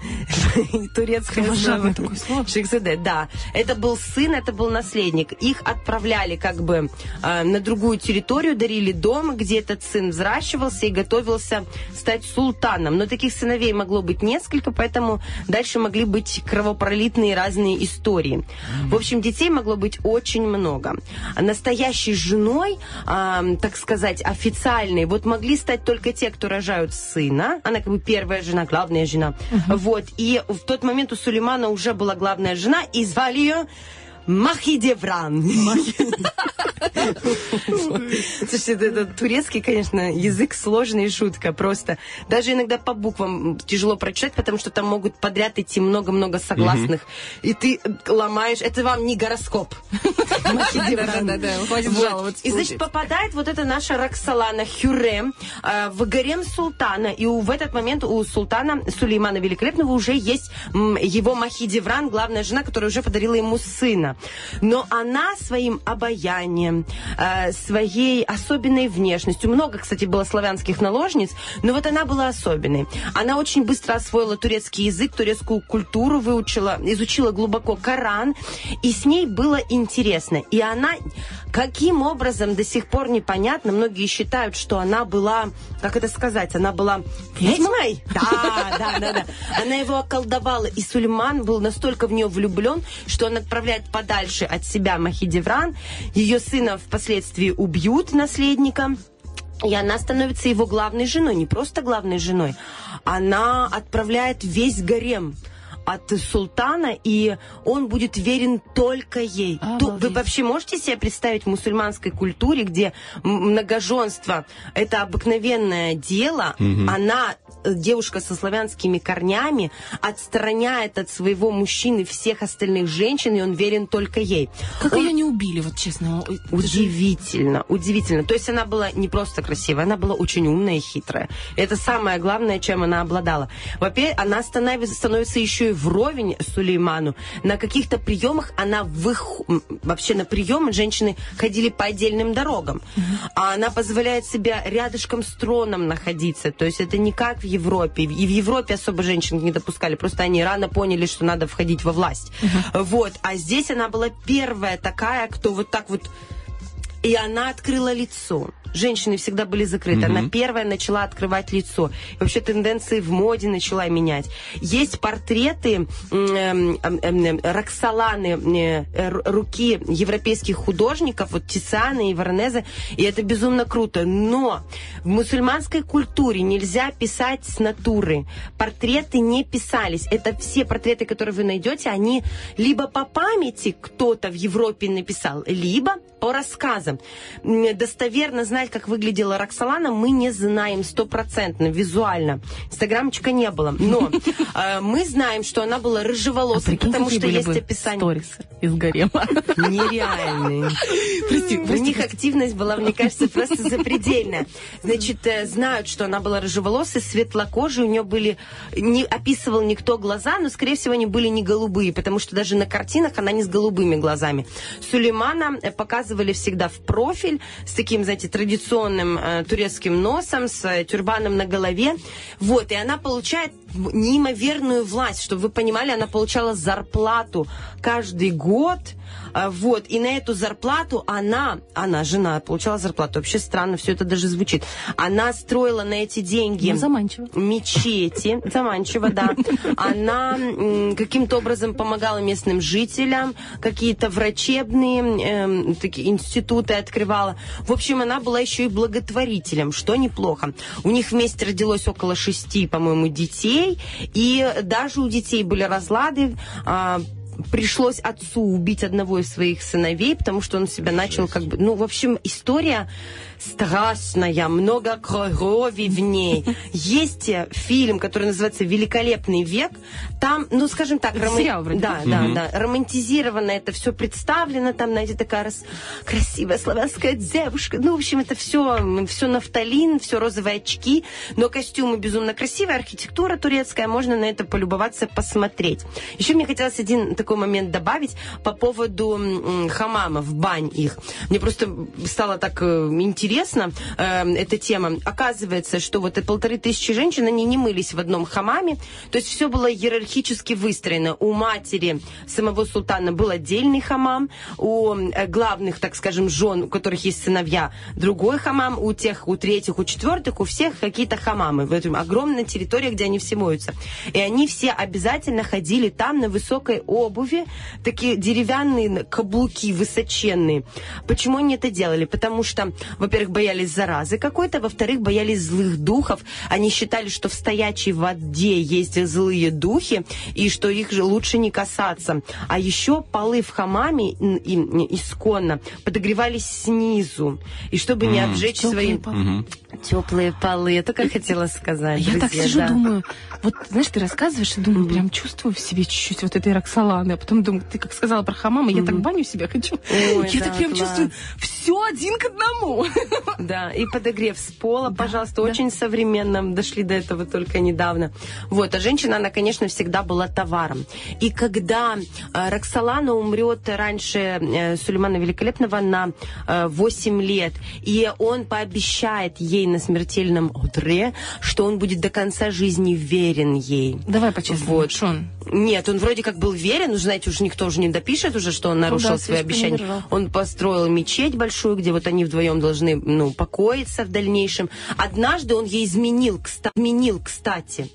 Турецкое слово. такое слово. Шехзаде, да. Это был сын, это был наследник. Их отправляли как бы э, на другую территорию, дарили дом, где этот сын взращивался и готовился стать султаном. Но таких сыновей могло быть несколько, поэтому дальше могли быть кровопролитные разные истории. В общем, детей могло быть очень много. Настоящей женой, а, так сказать, официальной, вот могли стать только те, кто рожают сына. Она как бы первая жена, главная жена. Вот. И в тот момент у Сулеймана уже была главная жена, и звали ее Махидевран. Слушайте, это, турецкий, конечно, язык сложный и шутка просто. Даже иногда по буквам тяжело прочитать, потому что там могут подряд идти много-много согласных. И ты ломаешь. Это вам не гороскоп. Махидевран. Да-да-да, хватит Вот. жаловаться. И, значит, попадает вот эта наша Роксолана Хюррем э, в гарем султана. И в этот момент у султана Сулеймана Великолепного уже есть его Махидевран, главная жена, которая уже подарила ему сына. Но она своим обаянием, э, своей особенной внешностью, много, кстати, было славянских наложниц, но вот она была особенной. Она очень быстро освоила турецкий язык, турецкую культуру выучила, изучила глубоко Коран, и с ней было интересно. И она каким образом до сих пор непонятно, многие считают, что она была, как это сказать, она была ведьмой. Да, да, да, да. Она его околдовала, и Сулейман был настолько в нее влюблен, что он отправляет подальше от себя Махидевран. Ее сына впоследствии убьют, наследника. И она становится его главной женой, не просто главной женой. Она отправляет весь гарем от султана, и он будет верен только ей. То- вы вообще можете себе представить в мусульманской культуре, где многоженство это обыкновенное дело, она э, девушка со славянскими корнями отстраняет от своего мужчины всех остальных женщин, и он верен только ей. Как Он- ее не убили, вот честно? Удивительно, удивительно. То есть она была не просто красивая, она была очень умная и хитрая. Это самое главное, чем она обладала. Во-первых, она становится, становится еще и вровень Сулейману. На каких-то приемах она вых... вообще на приемы женщины ходили по отдельным дорогам. А она позволяет себя рядышком с троном находиться. То есть это не как в Европе. И в Европе особо женщин не допускали. Просто они рано поняли, что надо входить во власть. Вот. А здесь она была первая такая, кто вот так вот и она открыла лицо. Женщины всегда были закрыты. Она первая начала открывать лицо. И вообще тенденции в моде начала менять. Есть портреты эм, эм, эм, Роксоланы, э, р- руки европейских художников, вот Тициана и Воронезе, и это безумно круто. Но в мусульманской культуре нельзя писать с натуры. Портреты не писались. Это все портреты, которые вы найдете, они либо по памяти кто-то в Европе написал, либо по рассказам. Достоверно знать, как выглядела Роксолана, мы не знаем стопроцентно, визуально. Инстаграмчика не было. Но э, мы знаем, что она была А рыжеволосой, прикинь, потому что есть описание. сторисы из гарема. Нереальные. Прости, У них активность была, мне кажется, просто запредельная. Значит, э, знают, что она была рыжеволосой, светлокожей, у нее были... Не описывал никто глаза, но, скорее всего, они были не голубые, потому что даже на картинах она не с голубыми глазами. Сулеймана э, показывали всегда в профиль с таким, знаете, традиционным э, турецким носом, с э, тюрбаном на голове. Вот, и она получает неимоверную власть, чтобы вы понимали, она получала зарплату каждый год, а, Вот, и на эту зарплату она, она, жена, получала зарплату. Вообще странно все это даже звучит. Она строила на эти деньги Ну, заманчиво. мечети, заманчиво, да. Она каким-то образом помогала местным жителям, какие-то врачебные эм, такие институты открывала. В общем, она была еще и благотворителем, что неплохо. У них вместе родилось около шести, по-моему, детей, и даже у детей были разлады. а, пришлось отцу убить одного из своих сыновей, потому что он себя начал как бы... Ну, в общем, история страшная, много крови в ней. Есть э, фильм, который называется «Великолепный век». Там, ну, скажем так... Это сериал вроде, Да, да, да. Романтизированно это все представлено. Там, знаете, такая рас... красивая славянская девушка. Ну, в общем, это все, все нафталин, все розовые очки. Но костюмы безумно красивые, архитектура турецкая. Можно на это полюбоваться, посмотреть. Еще мне хотелось один такой момент добавить по поводу хамамов, бань их. Мне просто стало так э, интересно э, эта тема. Оказывается, что вот полторы тысячи женщин, они не мылись в одном хамаме. То есть все было иерархически выстроено. У матери самого султана был отдельный хамам, у э, главных, так скажем, жен, у которых есть сыновья, другой хамам, у тех, у третьих, у четвертых, у всех какие-то хамамы. В этом огромная территория, где они все моются. И они все обязательно ходили там на высокой обуви, такие деревянные каблуки высоченные. Почему они это делали? Потому что, во-первых, боялись заразы какой-то, во-вторых, боялись злых духов. Они считали, что в стоячей воде есть злые духи, и что их же лучше не касаться. А еще полы в хамаме исконно подогревались снизу. И чтобы не обжечь свои... Теплые полы. Я только хотела сказать. Я так друзья, сижу, да. думаю, вот, знаешь, ты рассказываешь, и думаю, прям чувствую в себе чуть-чуть вот этой Роксоланы. А потом думаю, ты как сказала про хамама, я так баню себе хочу. Ой, я да, так прям класс. чувствую, все один к одному. Да, и подогрев с пола, пожалуйста, очень современно. Дошли до этого только недавно. Вот, а женщина, она, конечно, всегда была товаром. И когда э, Роксолана умрет раньше э, Сулеймана Великолепного на э, 8 лет, и он пообещает ей на смертельном одре, что он будет до конца жизни верен ей. Давай по-честному, Вот. Шон. Нет, он вроде как был верен, ну, знаете, уже никто уже не допишет уже, что он нарушил да, свои обещания. Он построил мечеть большую, где вот они вдвоем должны, ну, покоиться в дальнейшем. Однажды он ей изменил, кста- изменил, кстати.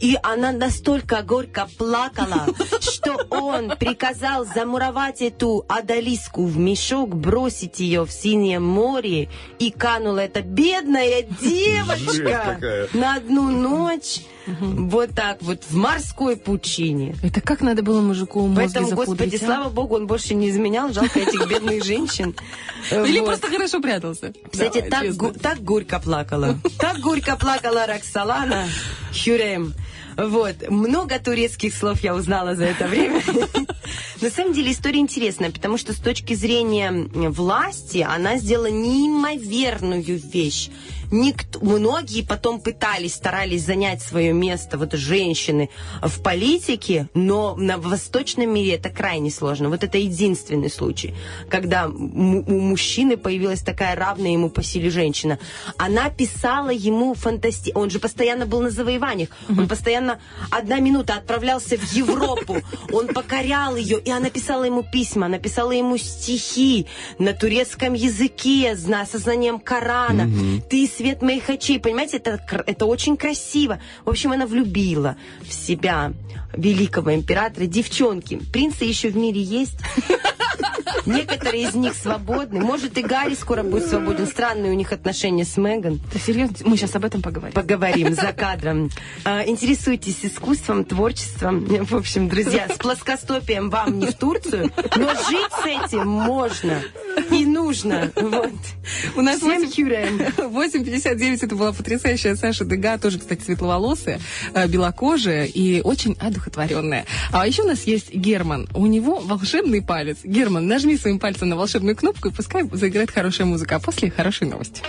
И она настолько горько плакала, что он приказал замуровать эту адалиску в мешок, бросить ее в синее море, и канула эта бедная девочка на одну ночь. Вот так вот, в морской пучине. Это как надо было мужику мозги Поэтому, господи, запудрить, а? слава богу, он больше не изменял. Жалко этих бедных женщин. Или Вот. просто хорошо прятался. Кстати, так горько плакала. Так горько плакала Роксолана Хюрем. Вот. Много турецких слов я узнала за это время. На самом деле история интересная, потому что с точки зрения власти она сделала неимоверную вещь. Никто, многие потом пытались, старались занять свое место, вот женщины, в политике, но на восточном мире это крайне сложно. Вот это единственный случай, когда у мужчины появилась такая равная ему по силе женщина. Она писала ему фантасти... Он же постоянно был на завоеваниях. Он постоянно одна минута отправлялся в Европу. Он покорял ее, и она писала ему письма, она писала ему стихи на турецком языке, зна- со знанием Корана. Ты свет моих очей. Понимаете, это, это очень красиво. В общем, она влюбила в себя великого императора. Девчонки, принцы еще в мире есть. Некоторые из них свободны. Может, и Гарри скоро будет свободен. Странные у них отношения с Меган. Ты серьезно? Мы сейчас об этом поговорим. Поговорим за кадром. А, Интересуйтесь искусством, творчеством. В общем, друзья, с плоскостопием вам не в Турцию, но жить с этим можно и нужно. Вот. У нас Всем 8 8.59, это была потрясающая Саша Дега, тоже, кстати, светловолосая, э, белокожая и очень одухотворенная. А еще у нас есть Герман. У него волшебный палец. Герман, нажми своим пальцем на волшебную кнопку, и пускай заиграет хорошая музыка. А после хорошие новости.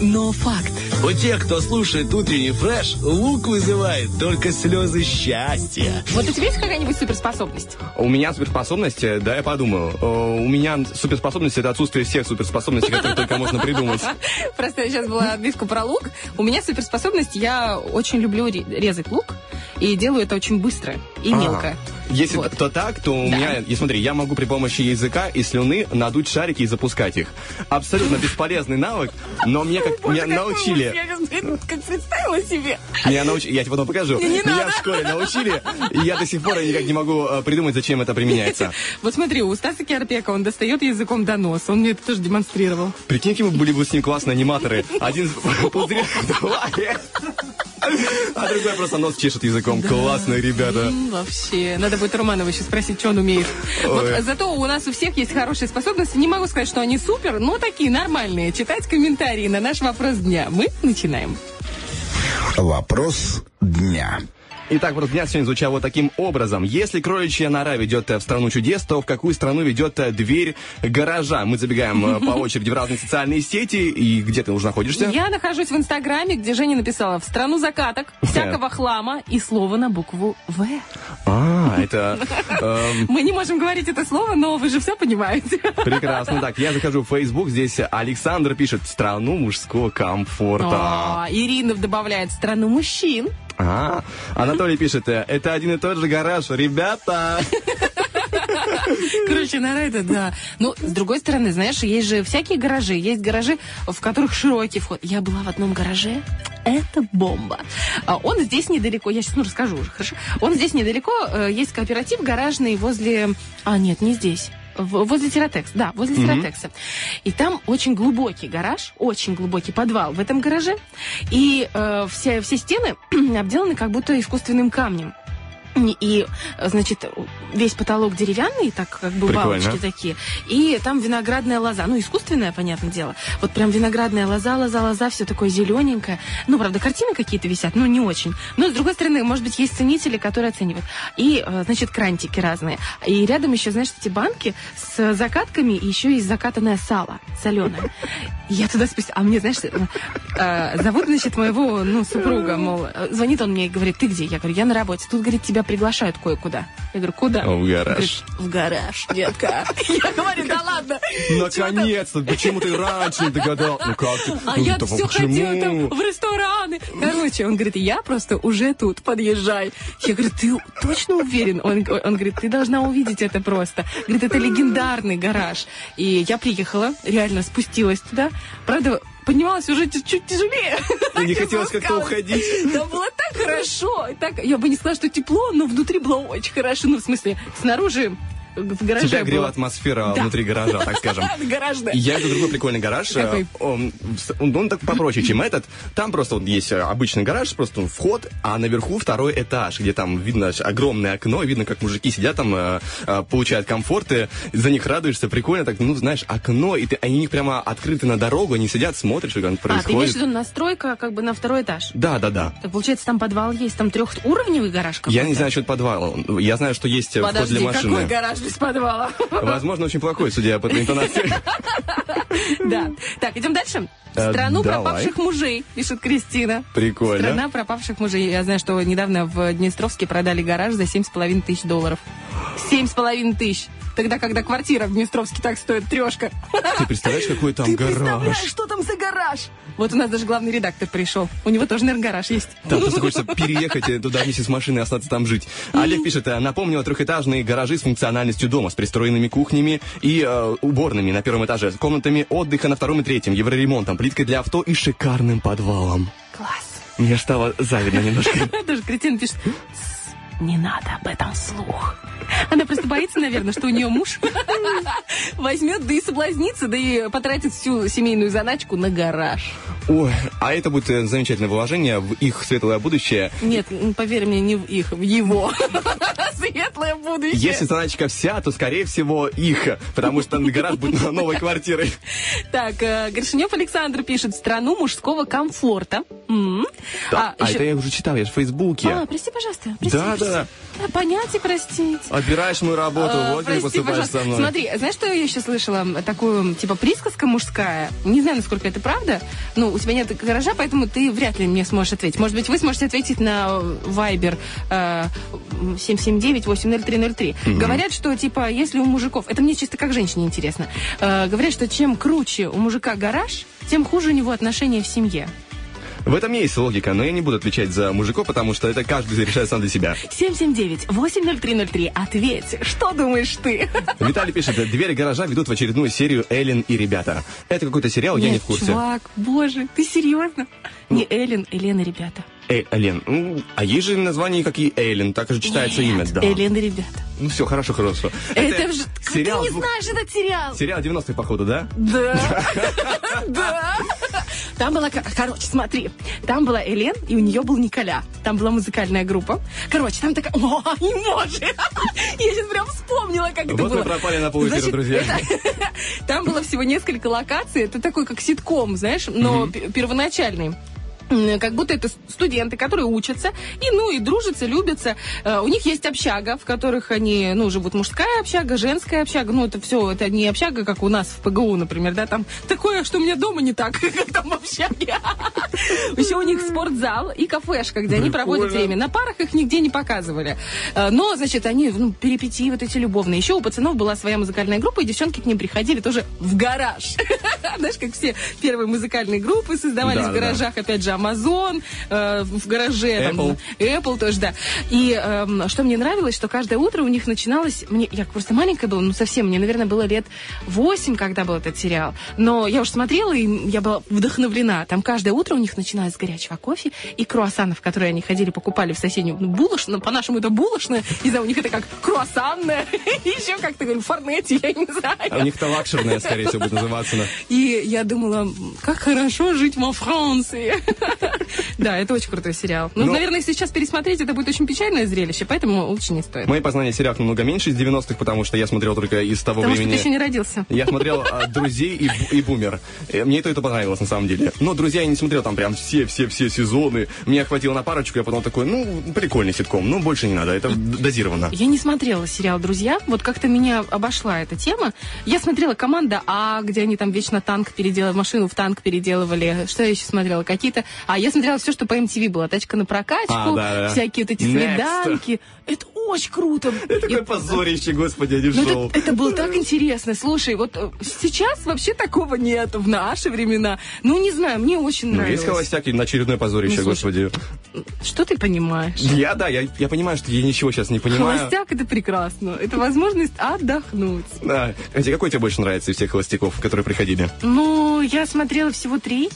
Но факт. У тех, кто слушает утренний фреш, лук вызывает только слезы счастья. Вот у тебя есть какая-нибудь суперспособность? У меня суперспособность, э, да, я подумаю. Э, У меня суперспособность это отсутствие всех суперспособностей, которые только можно придумать. Просто сейчас была отбивка про лук. У меня суперспособность, я очень люблю ре- резать лук. И делаю это очень быстро и А, мелко. Если Вот. то так, то у Да. меня, и смотри, я могу при помощи языка и слюны надуть шарики и запускать их. Абсолютно бесполезный навык, но мне как меня научили. Я как представила себе. Меня научили, я тебе потом покажу. Меня в школе научили, и я до сих пор никак не могу э, придумать, зачем это применяется. Вот смотри, у Стаса Киарпека он достает языком до носа. Он мне это тоже демонстрировал. Прикинь, какие были бы с ним классные аниматоры. Один пузырь вдувает, а другой просто нос чешет языком. Классные ребята. Вообще. Надо будет Романова еще спросить, что он умеет. Вот, Ой. зато у нас у всех есть хорошие способности. Не могу сказать, что они супер, но такие нормальные. Читать комментарии на наш вопрос дня. Мы начинаем. Вопрос дня. Итак, вот дня сегодня звучал вот таким образом. Если кроличья нора ведет э, в страну чудес, то в какую страну ведет э, дверь гаража? Мы забегаем э, по очереди в разные социальные сети. И где ты уже находишься? Я нахожусь в Инстаграме, где Женя написала «В страну закаток, всякого хлама» и слово на букву «В». А, это эм, Мы не можем говорить это слово, но вы же все понимаете. прекрасно. Так, я захожу в Facebook, здесь Александр пишет «Страну мужского комфорта». А, Ирина добавляет «Страну мужчин». А, Анатолий пишет э, «Это один и тот же гараж, ребята». Короче, нора это да. Ну, с другой стороны, знаешь, есть же всякие гаражи. Есть гаражи, в которых широкий вход. Я была в одном гараже. Это бомба. А, Он здесь недалеко. Я сейчас ну, расскажу уже, хорошо? Он здесь недалеко. э, Есть кооператив гаражный возле... А, нет, не здесь. Возле Тиротекс, да, возле Тиротекса. И там очень глубокий гараж, очень глубокий подвал в этом гараже. И э, все, все стены обделаны как будто искусственным камнем. И, значит, весь потолок деревянный, так как бы Прикольно. балочки такие. И там виноградная лоза. Ну, искусственная, понятное дело. Вот прям виноградная лоза, лоза, лоза, все такое зелененькое. Ну, правда, картины какие-то висят, но не очень. Но, с другой стороны, может быть, есть ценители, которые оценивают. И, э, значит, крантики разные. И рядом еще, знаешь, эти банки с закатками, и еще есть закатанное сало соленое. Я туда спустя... А мне, знаешь, э, э, зовут, значит, моего, ну, супруга, мол, звонит он мне и говорит, ты где? Я говорю, я на работе. Тут, говорит, тебя приглашают кое-куда. Я говорю, куда? В гараж. Говорит, в гараж, детка. Я говорю, да ладно. Наконец-то, почему ты раньше не догадал? Ну как ты? А я все хотела там в рестораны. Короче, он говорит, я просто уже тут, подъезжай. Я говорю, ты точно уверен? Он, он говорит, ты должна увидеть это просто. Говорит, это легендарный гараж. И я приехала, реально спустилась туда. Правда, поднималась уже чуть- чуть тяжелее. И не хотелось как-то уходить? Да было так хорошо. Так, я бы не сказала, что тепло, но внутри было очень хорошо. Ну, в смысле, снаружи в гараже Тебя грела атмосфера Да. внутри гаража, так скажем. Гаражная. Я иду в другой прикольный гараж. Э, Он, он, он так попроще, чем этот. Там просто вот есть э, обычный гараж, просто вход, а наверху второй этаж, где там видно огромное окно, видно, как мужики сидят там, э, получают комфорт, и за них радуешься, прикольно так, ну, знаешь, окно, и ты, они прямо открыты на дорогу, они сидят, смотрят, что там А, ты имеешь в происходит. виду настройка как бы на второй этаж? Да, да, да. Так получается, там подвал есть, там трехуровневый гараж? Я не знаю насчет подвала. Я знаю, что есть э, вход Подожди, для машины. какой гараж без подвала. Возможно, очень плохой, судя по этой интонации. Да. Так, идем дальше. Э, Страну давай. пропавших мужей, пишет Кристина. Прикольно. Страна пропавших мужей. Я знаю, что недавно в Днестровске продали гараж за 7,5 тысяч долларов. 7,5 тысяч. Тогда, когда квартира в Днестровске так стоит трешка. Ты представляешь, какой там Ты гараж? представляешь, что там за гараж? Вот у нас даже главный редактор пришел. У него тоже, наверное, гараж есть. Там просто хочется переехать туда вместе с машиной и остаться там жить. Олег пишет, э, напомнил трехэтажные гаражи с функциональностью дома, с пристроенными кухнями и э, уборными на первом этаже, с комнатами отдыха на втором и третьем, евроремонтом, плиткой для авто и шикарным подвалом. Класс. Мне стало завидно немножко. Даже Кристина пишет, «Тс, не надо об этом слух. Она просто боится, наверное, что у нее муж возьмет, да и соблазнится, да и потратит всю семейную заначку на гараж. Ой, а это будет э, замечательное вложение в их светлое будущее. Нет, поверь мне, не в их, в его. Светлое будущее. Если заначка вся, то, скорее всего, их, потому что гараж будет на новой квартирой. Так, э, Горшинев Александр пишет «Страну мужского комфорта». А, еще- это я уже читал, я же в Фейсбуке. А, прости, пожалуйста. Прости, Да, прости. да. А, Понять и простить. Отбираешь мою работу, А, вот прости, поступаешь пожалуйста. со мной. Смотри, знаешь, что я еще слышала? Такую, типа, присказка мужская. Не знаю, насколько это правда. Ну, у тебя нет гаража, поэтому ты вряд ли мне сможешь ответить. Может быть, вы сможете ответить на Viber э, 779-80303. Говорят, что, типа, если у мужиков... Это мне чисто как женщине интересно. Э, говорят, что чем круче у мужика гараж, тем хуже у него отношения в семье. В этом есть логика, но я не буду отвечать за мужиков, потому что это каждый решает сам для себя. 779-80303. Ответь, что думаешь ты? Виталий пишет, двери гаража ведут в очередную серию «Эллен и ребята». Это какой-то сериал, я не Нет, в курсе. чувак, боже, ты серьезно? Не Эллен, Елена, ребята. Э, Эллен. Ну, а есть же название, как и Эллен, так же читается имя, да. Элен и ребята. Ну все, хорошо, хорошо. Это, же... сериал Ты не знаешь этот сериал? Сериал 90-х, походу, да? Да. Да. Там была... кор- Короче, смотри. Там была Элен, и у нее был Николя. Там была музыкальная группа. Короче, там такая... О, не может! Я сейчас прям вспомнила, как это Вот мы было. пропали на полэфира, Значит, друзья. Там было всего несколько локаций. Это такой, как ситком, знаешь, но пе- первоначальный. Как будто это студенты, которые учатся и, ну, и дружатся, любятся. Э, У них есть общага, в которых они, ну, живут мужская общага, женская общага. Ну, это все, это не общага, как у нас в ПГУ, например, да, там такое, что у меня дома не так, как там в общаге. Еще у них спортзал и кафешка, где они проводят время. На парах их нигде не показывали. Э, Но, значит, они, ну, перипетии вот эти любовные. Еще у пацанов была своя музыкальная группа, и девчонки к ним приходили тоже в гараж. Знаешь, как все первые музыкальные группы создавались Да, в гаражах, опять же, Amazon э, в гараже. там, Apple. Apple тоже, да. И эм, что мне нравилось, что каждое утро у них начиналось... Мне, я просто маленькая была, ну совсем, мне, наверное, было лет 8, когда был этот сериал. Но я уже смотрела, и я была вдохновлена. Там каждое утро у них начиналось с горячего кофе и круассанов, которые они ходили, покупали в соседнюю ну, булочную. По-нашему это булочная. Не знаю, у них это как круассанная. Еще как-то говорю, форнети, я не знаю. А у них-то лакшерная, скорее всего, будет называться. И я думала, как хорошо жить во Франции. Да, это очень крутой сериал. Ну, Ну- наверное, если сейчас пересмотреть, это будет очень печальное зрелище, поэтому лучше не стоит. Мои познания сериалов намного меньше из 90-х, потому что я смотрел только из того Потому что ты времени... еще не родился. Я смотрел а, «Друзей» и, Бу- и «Бумер». Э, Мне и то, и то понравилось, на самом деле. Но «Друзья» я не смотрел там прям все-все-все сезоны. Меня хватило на парочку, я потом такой, ну, прикольный ситком, ну, больше не надо, это дозировано. Я не смотрела сериал «Друзья». Вот как-то меня обошла эта тема. Я смотрела «Команда А», где они там вечно танк переделывали, машину в танк переделывали. Что я еще смотрела? Какие-то... А, я смотрела все, что по MTV было. «Тачка на прокачку», А, да, да. всякие вот эти Next. свиданки. Это очень круто. Это такое позорище, господи, а не Ну, шоу. это, это было так интересно. Слушай, вот э, сейчас вообще такого нет в наши времена. Ну, не знаю, мне очень Ну, нравилось. есть холостяк и на очередное позорище, Ну, слушай, господи. Что ты понимаешь? Я, да, я, я понимаю, что я ничего сейчас не понимаю. Холостяк это прекрасно. Это возможность отдохнуть. Да. Кстати, какой тебе больше нравится из всех холостяков, которые приходили? Ну, я смотрела всего три.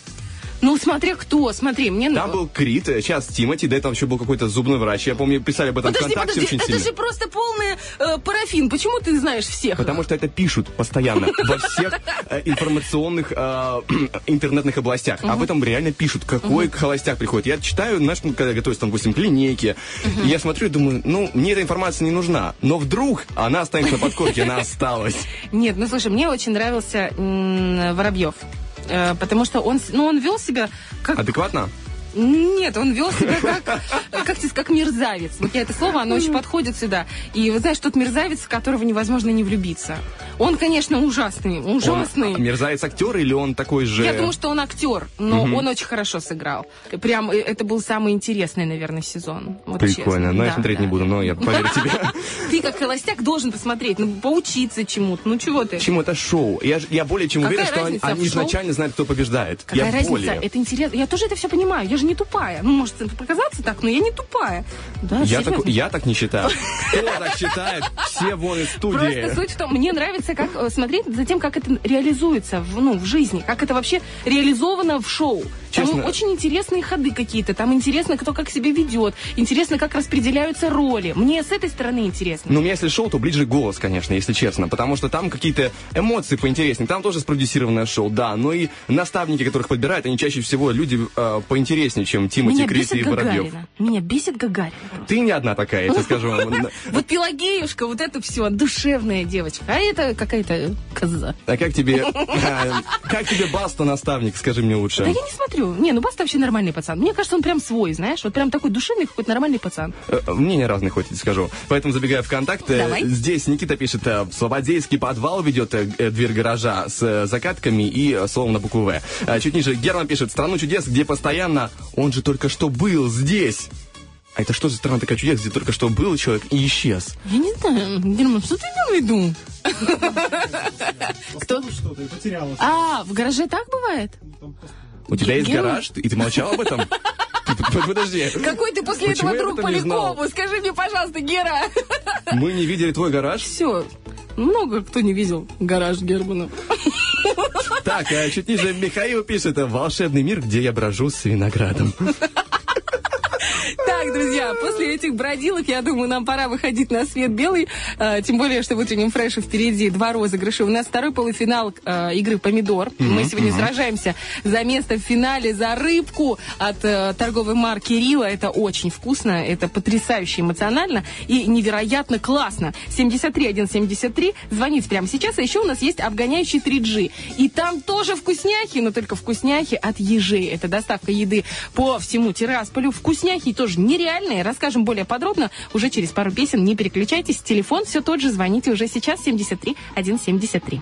Ну, смотря кто, смотри, мне... Там был Крит, э, сейчас Тимати, до этого еще был какой-то зубной врач. Я помню, писали об этом Подожди, ВКонтакте подожди, очень это сильно. же просто полный э, парафин. Почему ты знаешь всех? Потому что это пишут постоянно во всех э, информационных э, интернетных областях. Об этом реально пишут, какой холостяк приходит. Я читаю, знаешь, ну, когда готовюсь, там, допустим, к линейке, я смотрю и думаю, ну, мне эта информация не нужна. Но вдруг она останется на подкорке, она осталась. Нет, ну слушай, мне очень нравился Воробьев. Э, потому что он, ну, он вел себя как Адекватно? Нет, он вел себя как, как, как мерзавец. Вот я это слово, оно очень подходит сюда. И вы знаешь, тот мерзавец, в которого невозможно не влюбиться. Он, конечно, ужасный, ужасный. Он мерзавец актер или он такой же... Я думаю, что он актер, но он очень хорошо сыграл. Прям э, это был самый интересный, наверное, сезон. Вот Прикольно. честно. Но я Да, смотреть да. не буду, но я поверю тебе. Ты как холостяк должен посмотреть, ну, поучиться чему-то. Ну чего ты? Чему это шоу? Я, я более чем Какая уверен, что они, они изначально знают, кто побеждает. Какая я разница? более. Это интересно. Я тоже это все понимаю. Я же не тупая. Ну, может, это показаться так, но я не тупая. Да, Я серьезно. так, я так не считаю. Кто так считает? Все вон из Просто студии. суть в том, мне нравится как э, смотреть за тем, как это реализуется в, ну, в жизни, как это вообще реализовано в шоу. Там Честно. очень интересные ходы какие-то, там интересно, кто как себя ведет, интересно, как распределяются роли. Мне с этой стороны интересно. Ну, у меня если шоу, то ближе голос, конечно, если честно. Потому что там какие-то эмоции поинтереснее. Там тоже спродюсированное шоу, да. Но и наставники, которых подбирают, они чаще всего люди э, поинтереснее, чем Тимати, Крис и Воробьев. Меня бесит Гагарина. Ты не одна такая, я тебе скажу. Вот Пелагеюшка, вот это все, душевная девочка. А это какая-то коза. А как тебе, э, как тебе Баста, наставник, скажи мне Да лучше? я не смотрю. Не, ну Баста вообще нормальный пацан. Мне кажется, он прям свой, знаешь. Вот прям такой душевный какой-то нормальный пацан. Э, Мнения разные, хоть и скажу. Поэтому забегая в контакт, э, здесь Никита пишет, э, Слободейский подвал ведет э, э, дверь гаража с э, закатками и э, словом на букву В. Э, Чуть ниже Герман пишет, страну чудес, где постоянно, он же только что был здесь. А это что за страна такая чудес, где только что был человек и исчез? Я не знаю, Герман, что ты имел в виду? Кто? А, в гараже так бывает? У тебя есть гараж, и ты молчал об этом? Подожди. Какой ты после Почему этого друг? Полякову? Скажи мне, пожалуйста, Гера. Мы не видели твой гараж. Все. Много кто не видел гараж Германа. Так, а чуть ниже Михаил пишет, волшебный мир, где я брожу с виноградом. Так, друзья, после этих бродилок, я думаю, нам пора выходить на свет белый. Э, тем более, что в утреннем фреше впереди два розыгрыша. У нас второй полуфинал э, игры «Помидор». Мы сегодня сражаемся за место в финале, за рыбку от э, торговой марки «Рила». Это очень вкусно, это потрясающе эмоционально и невероятно классно. 73173. Звоните прямо сейчас. А еще у нас есть обгоняющий 3G. И там тоже вкусняхи, но только вкусняхи от ежей. Это доставка еды по всему Тирасполю. Вкусняхи тоже нереальные. Расскажем более подробно уже через пару песен. Не переключайтесь. Телефон все тот же. Звоните уже сейчас. 73 173.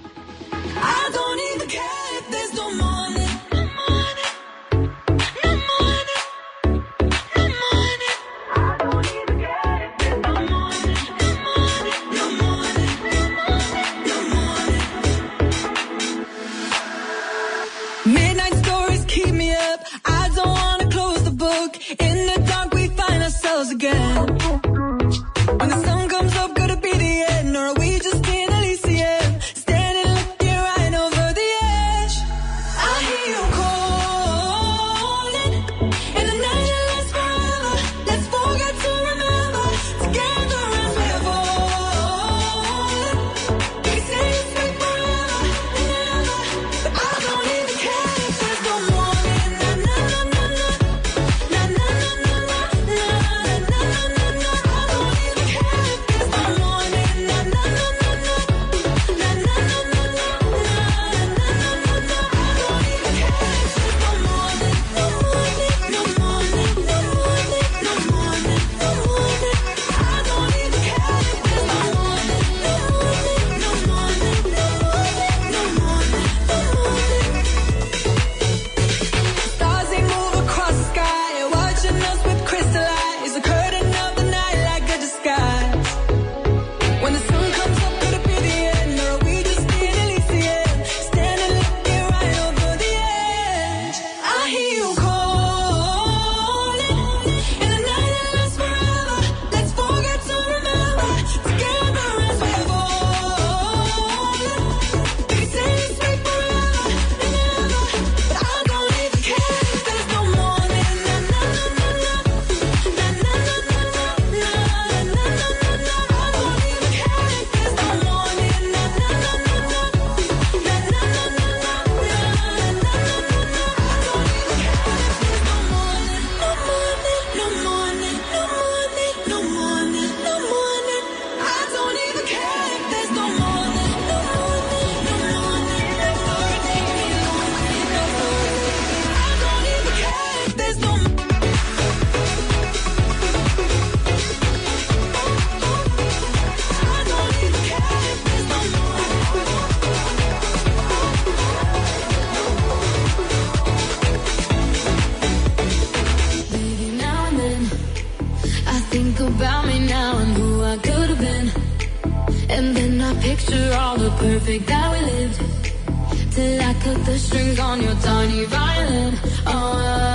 The perfect that we lived. Till I cut the strings on your tiny violin. Oh,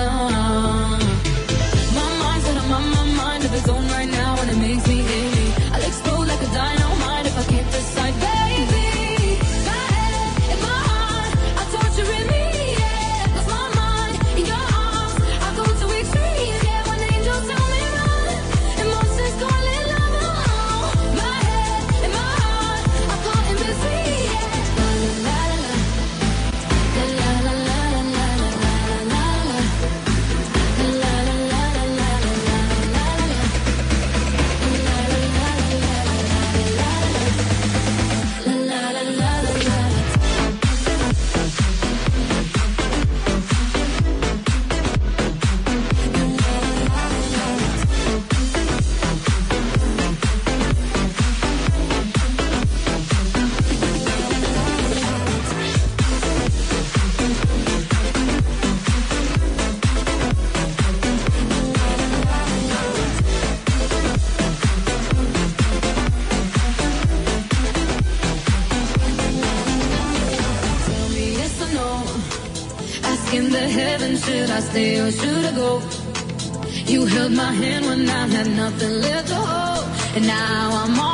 should I should go? You held my hand when I had nothing left to hold, and now I'm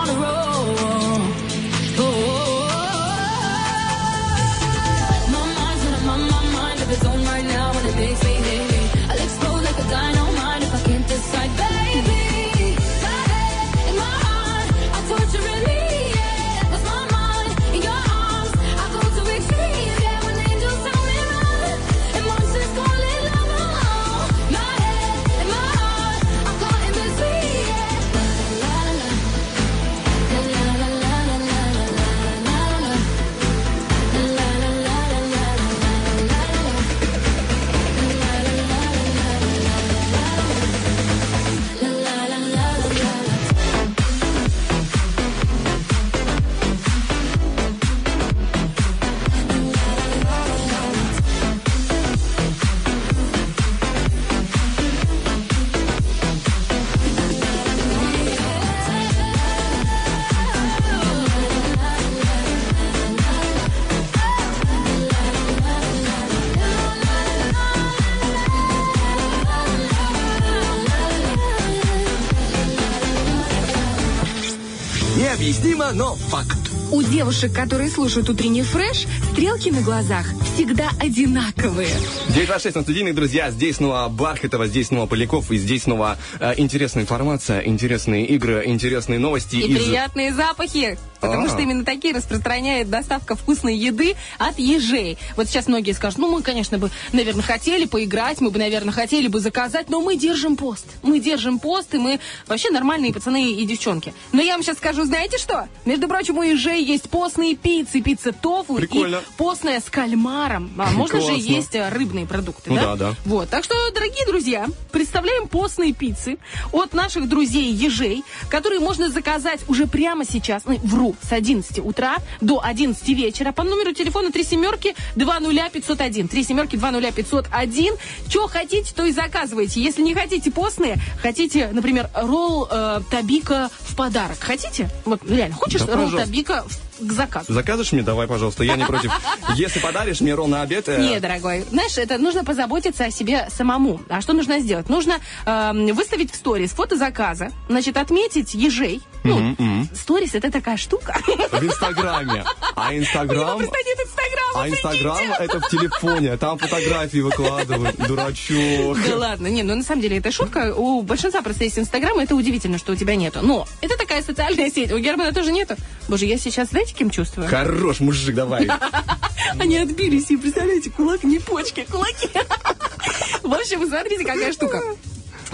девушек, которые слушают утренний фреш, стрелки на глазах всегда одинаковые. 926 на студийных, друзья. Здесь снова Бархатова, здесь снова Поляков, и здесь снова э, интересная информация, интересные игры, интересные новости. И из- приятные запахи. Потому А. что именно такие распространяет доставка вкусной еды от ежей. Вот сейчас многие скажут, ну, мы, конечно, бы, наверное, хотели поиграть, мы бы, наверное, хотели бы заказать, но мы держим пост. Мы держим пост, и мы вообще нормальные пацаны и девчонки. Но я вам сейчас скажу, знаете что? Между прочим, у ежей есть постные пиццы, пицца тофу Прикольно. и постная с кальмаром. А можно же есть рыбные продукты, Ну да? да, да. Вот, так что, дорогие друзья, представляем постные пиццы от наших друзей ежей, которые можно заказать уже прямо сейчас, ну, вру, с 11 утра до 11 вечера по номеру телефона 3 семерки 20501. 3 семерки 20501. Что хотите, то и заказывайте. Если не хотите постные, хотите, например, ролл э, табика в подарок. Хотите? Вот, реально, хочешь Да, ролл пожалуйста. табика в- к заказу? Заказываешь мне? Давай, пожалуйста, я не против. Если подаришь мне ролл на обед... э, Не, дорогой. Знаешь, это нужно позаботиться о себе самому. А что нужно сделать? Нужно эм, выставить в сторис фото заказа, значит, отметить ежей. Ну, сторис это такая штука. В Инстаграме. А Инстаграм... Просто нет Инстаграма, А Инстаграм это в телефоне, там фотографии выкладывают, дурачок. Да ладно, не, ну на самом деле это шутка. У большинства просто есть Инстаграм, и это удивительно, что у тебя нету. Но это такая социальная сеть. У Германа тоже нету. Боже, я сейчас, знаете, кем чувствую? Хорош, мужик, давай. Они отбились, и представляете, кулак не почки, кулаки. В общем, смотрите, какая штука.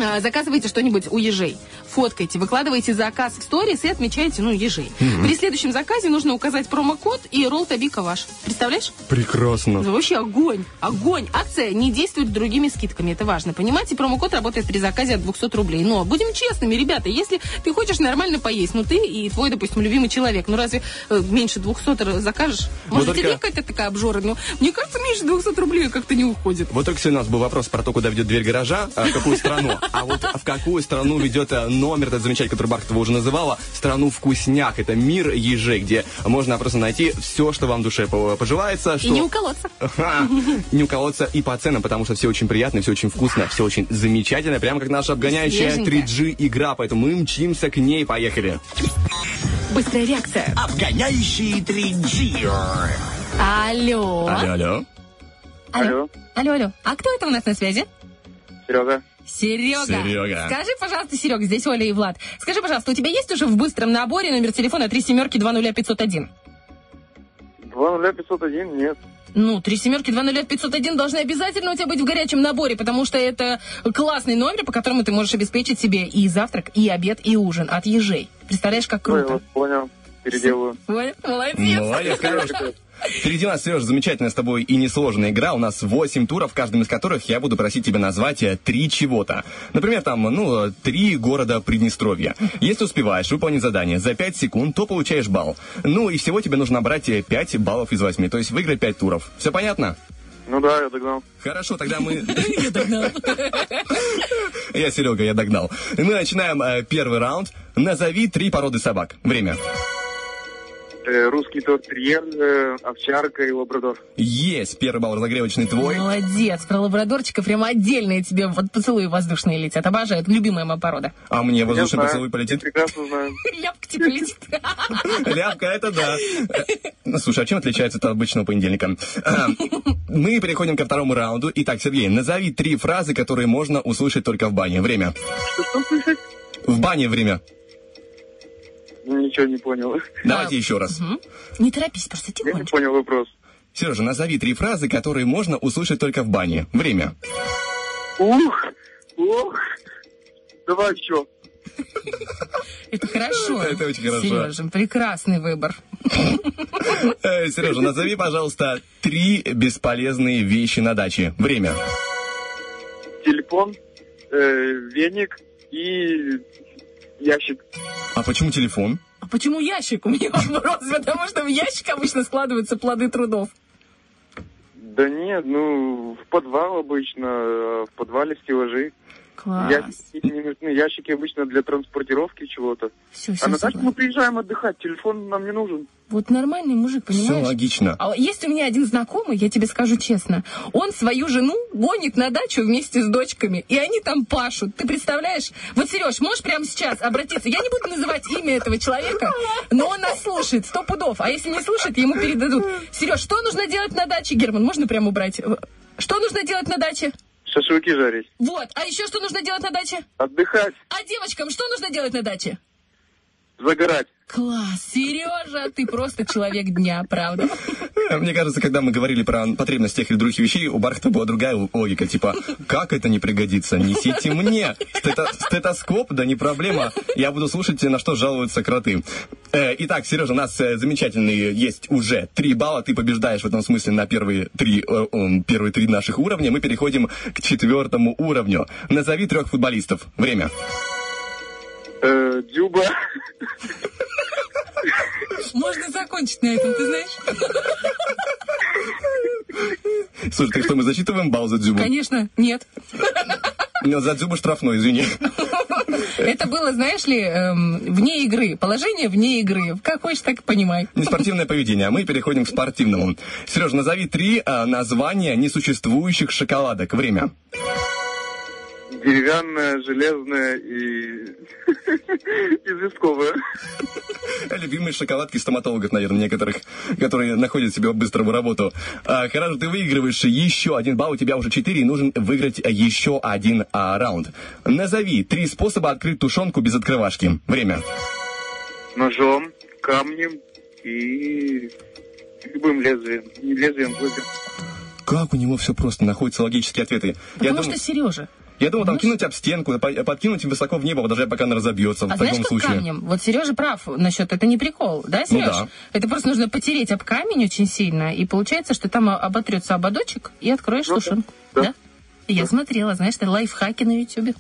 А, Заказывайте что-нибудь у ежей, фоткайте, выкладывайте заказ в сторис и отмечайте, ну, ежей. При следующем заказе нужно указать промокод и ролл табика ваш. Представляешь? Прекрасно. Это вообще огонь, огонь. Акция не действует другими скидками, это важно. Понимаете, промокод работает при заказе от 200 рублей. Но будем честными, ребята, если ты хочешь нормально поесть, ну ты и твой, допустим, любимый человек, ну разве э, меньше 200 р- закажешь? Может, только- тебе какая-то такая обжора? Ну, мне кажется, меньше 200 рублей как-то не уходит. Вот только сегодня у нас был вопрос про то, куда ведет дверь гаража, а какую страну. А вот в какую страну ведет э, номер этот замечательный, который Бархатова уже называла, страну вкусняк. Это мир ежей, где можно просто найти все, что вам душе по- пожелается. И что- не уколоться. Не уколоться и по ценам, потому что все очень приятно, все очень вкусно, все очень замечательно, прямо как наша обгоняющая Свеженькая. 3G игра, поэтому мы мчимся к ней, поехали. Быстрая реакция. Обгоняющий 3G. Алло. Алло, алло. Алло. Алло, алло. А кто это у нас на связи? Серега. Серега. Серега. Скажи, пожалуйста, Серега, здесь Оля и Влад. Скажи, пожалуйста, у тебя есть уже в быстром наборе номер телефона 3 семерки 20501? 20501 нет. Ну, три семерки 20501 должны обязательно у тебя быть в горячем наборе, потому что это классный номер, по которому ты можешь обеспечить себе и завтрак, и обед, и ужин от ежей. Представляешь, как круто. вот понял. Переделаю. Ой, Молодец. Молодец, хорош. Впереди у нас, Сереж, замечательная с тобой и несложная игра. У нас 8 туров, в каждом из которых я буду просить тебя назвать э, три чего-то. Например, там, ну, э, три города Приднестровья. Если успеваешь выполнить задание за 5 секунд, то получаешь балл. Ну, и всего тебе нужно набрать э, 5 баллов из 8, то есть выиграть 5 туров. Все понятно? Ну да, я догнал. Хорошо, тогда мы... Я догнал. Я, Серега, я догнал. Мы начинаем э, первый раунд. Назови три породы собак. Время. Э, русский тортерьер, э, овчарка и лабрадор. Есть. Первый балл разогревочный твой. Молодец. Про лабрадорчика прямо отдельные тебе вот поцелуи воздушные летят. Обожаю. Это любимая моя порода. А мне Я воздушный знаю, поцелуй я полетит. прекрасно знаю. Ляпка типа летит. Ляпка, это да. Ну, Слушай, а чем отличается это от обычного понедельника? Мы переходим ко второму раунду. Итак, Сергей, назови три фразы, которые можно услышать только в бане. Время. Что, что слышать? В бане время. Ничего не понял. Давайте еще раз. Не торопись, просто Я не понял вопрос. Сережа, назови три фразы, которые можно услышать только в бане. Время. Ух, ух. Давай еще. Это хорошо. Это очень хорошо. Сережа, прекрасный выбор. Э, Сережа, назови, пожалуйста, три бесполезные вещи на даче. Время. Телефон, э, веник и ящик. А почему телефон? А почему ящик? У меня вопрос, потому что в ящик обычно складываются плоды трудов. Да нет, ну, в подвал обычно, э, в подвале стеллажи. Класс. Ящики не нужны, ящики обычно для транспортировки чего-то. Все, А все, на дачу мы приезжаем отдыхать, телефон нам не нужен. Вот нормальный мужик, Все понимаешь? логично. А есть у меня один знакомый, я тебе скажу честно, он свою жену гонит на дачу вместе с дочками, и они там пашут. Ты представляешь? Вот, Сереж, можешь прямо сейчас обратиться? Я не буду называть имя этого человека, но он нас слушает, сто пудов. А если не слушает, ему передадут. Сереж, что нужно делать на даче? Герман, можно прямо убрать? Что нужно делать на даче? Шашлыки жарить. Вот. А еще что нужно делать на даче? Отдыхать, А девочкам что нужно делать на даче? загорать. Класс, Сережа, ты просто человек дня, правда? Мне кажется, когда мы говорили про потребность тех или других вещей, у Бархта была другая логика. Типа, как это не пригодится? Несите мне. Стето- стетоскоп, да не проблема. Я буду слушать, на что жалуются кроты. Э, итак, Сережа, у нас э, замечательные есть уже три балла. Ты побеждаешь в этом смысле на первые три, э, первые три наших уровня. Мы переходим к четвертому уровню. Назови трех футболистов. Время. Э, Дюба, Можно закончить на этом, ты знаешь? Слушай, ты что, мы засчитываем балл за Дзюбу? Конечно, нет. Ну, За Дзюбу штрафной, извини. Это было, знаешь ли, эм, вне игры. Положение вне игры. Как хочешь, так и понимай. Неспортивное поведение, а мы переходим к спортивному. Сереж, назови три а, названия несуществующих шоколадок. Время. Деревянная, железная и известковая. Любимые шоколадки стоматологов, наверное, некоторых, которые находят себе быструю работу. А, хорошо, ты выигрываешь еще один балл, у тебя уже четыре, и нужен выиграть еще один а, раунд. Назови три способа открыть тушенку без открывашки. Время. Ножом, камнем и любым лезвием. Не лезвием, лезвием. Как у него все просто, находятся логические ответы. Потому думал, что Сережа. Я думал, там кинуть об стенку, по- подкинуть высоко в небо, даже пока она разобьется в А знаешь, таком как случае. камнем? Вот Сережа прав насчет, это не прикол, да, Сереж? Ну да. Это просто нужно потереть об камень очень сильно, и получается, что там оботрется ободочек, и откроешь Ну да, тушенку. да. Я смотрела, знаешь, это лайфхаки на Ютубе.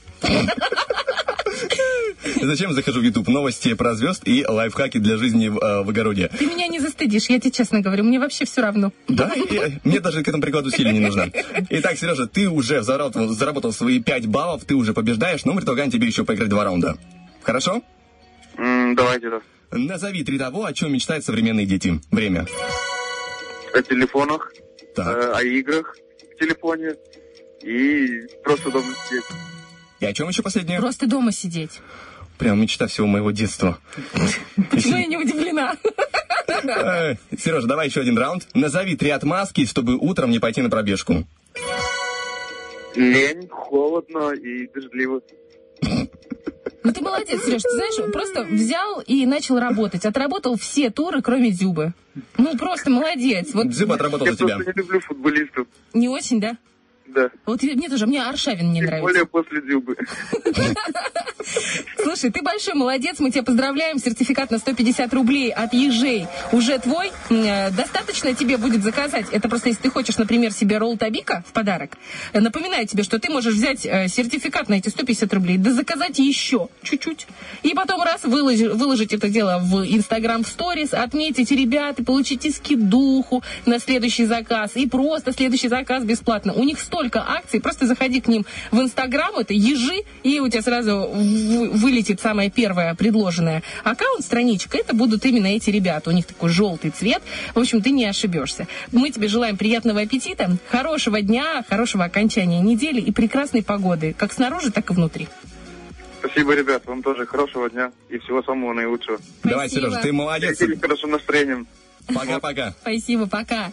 Зачем захожу в YouTube? Новости про звезд и лайфхаки для жизни в, э, в огороде. Ты меня не застыдишь, я тебе честно говорю, мне вообще все равно. Да, и, э, мне даже к этому прикладу усилий не нужно. Итак, Сережа, ты уже заработал, заработал свои 5 баллов, ты уже побеждаешь, но мы предлагаем тебе еще поиграть два раунда. Хорошо? М, Давайте, да. Назови три того, о чем мечтают современные дети. Время. О телефонах, Так. э, о играх в телефоне и просто дома сидеть. И о чем еще последнее? Просто дома сидеть. Прям мечта всего моего детства. Почему я не удивлена? Сережа, давай еще один раунд. Назови три отмазки, чтобы утром не пойти на пробежку. Лень, холодно и дождливо. Ну ты молодец, Сереж, ты знаешь, просто взял и начал работать. Отработал все туры, кроме Дзюбы. Ну просто молодец. Вот Дзюба отработал Я за тебя. просто не люблю футболистов. не очень, да? Да. Вот мне тоже, мне Аршавин не Тем нравится. более после Дзюбы. Слушай, ты большой молодец, мы тебя поздравляем. Сертификат на 150 рублей от ежей уже твой. Э, Достаточно тебе будет заказать. Это просто если ты хочешь, например, себе ролл табика в подарок. Э, Напоминаю тебе, что ты можешь взять э, сертификат на эти 150 рублей, да заказать еще чуть-чуть. И потом раз выложи- выложить это дело в Инстаграм в сторис, отметить ребят и получите скидуху на следующий заказ. И просто следующий заказ бесплатно. У них столько акций, просто заходи к ним в Инстаграм, это ежи, и у тебя сразу вы- вылетит самая первая предложенная аккаунт, страничка. Это будут именно эти ребята. У них такой желтый цвет. В общем, ты не ошибешься. Мы тебе желаем приятного аппетита, хорошего дня, хорошего окончания недели и прекрасной погоды, как снаружи, так и внутри. Спасибо, ребят. Вам тоже хорошего дня и всего самого наилучшего. Давай, Спасибо. Сережа, ты молодец. И хорошим настроением. Пока-пока. Спасибо, пока.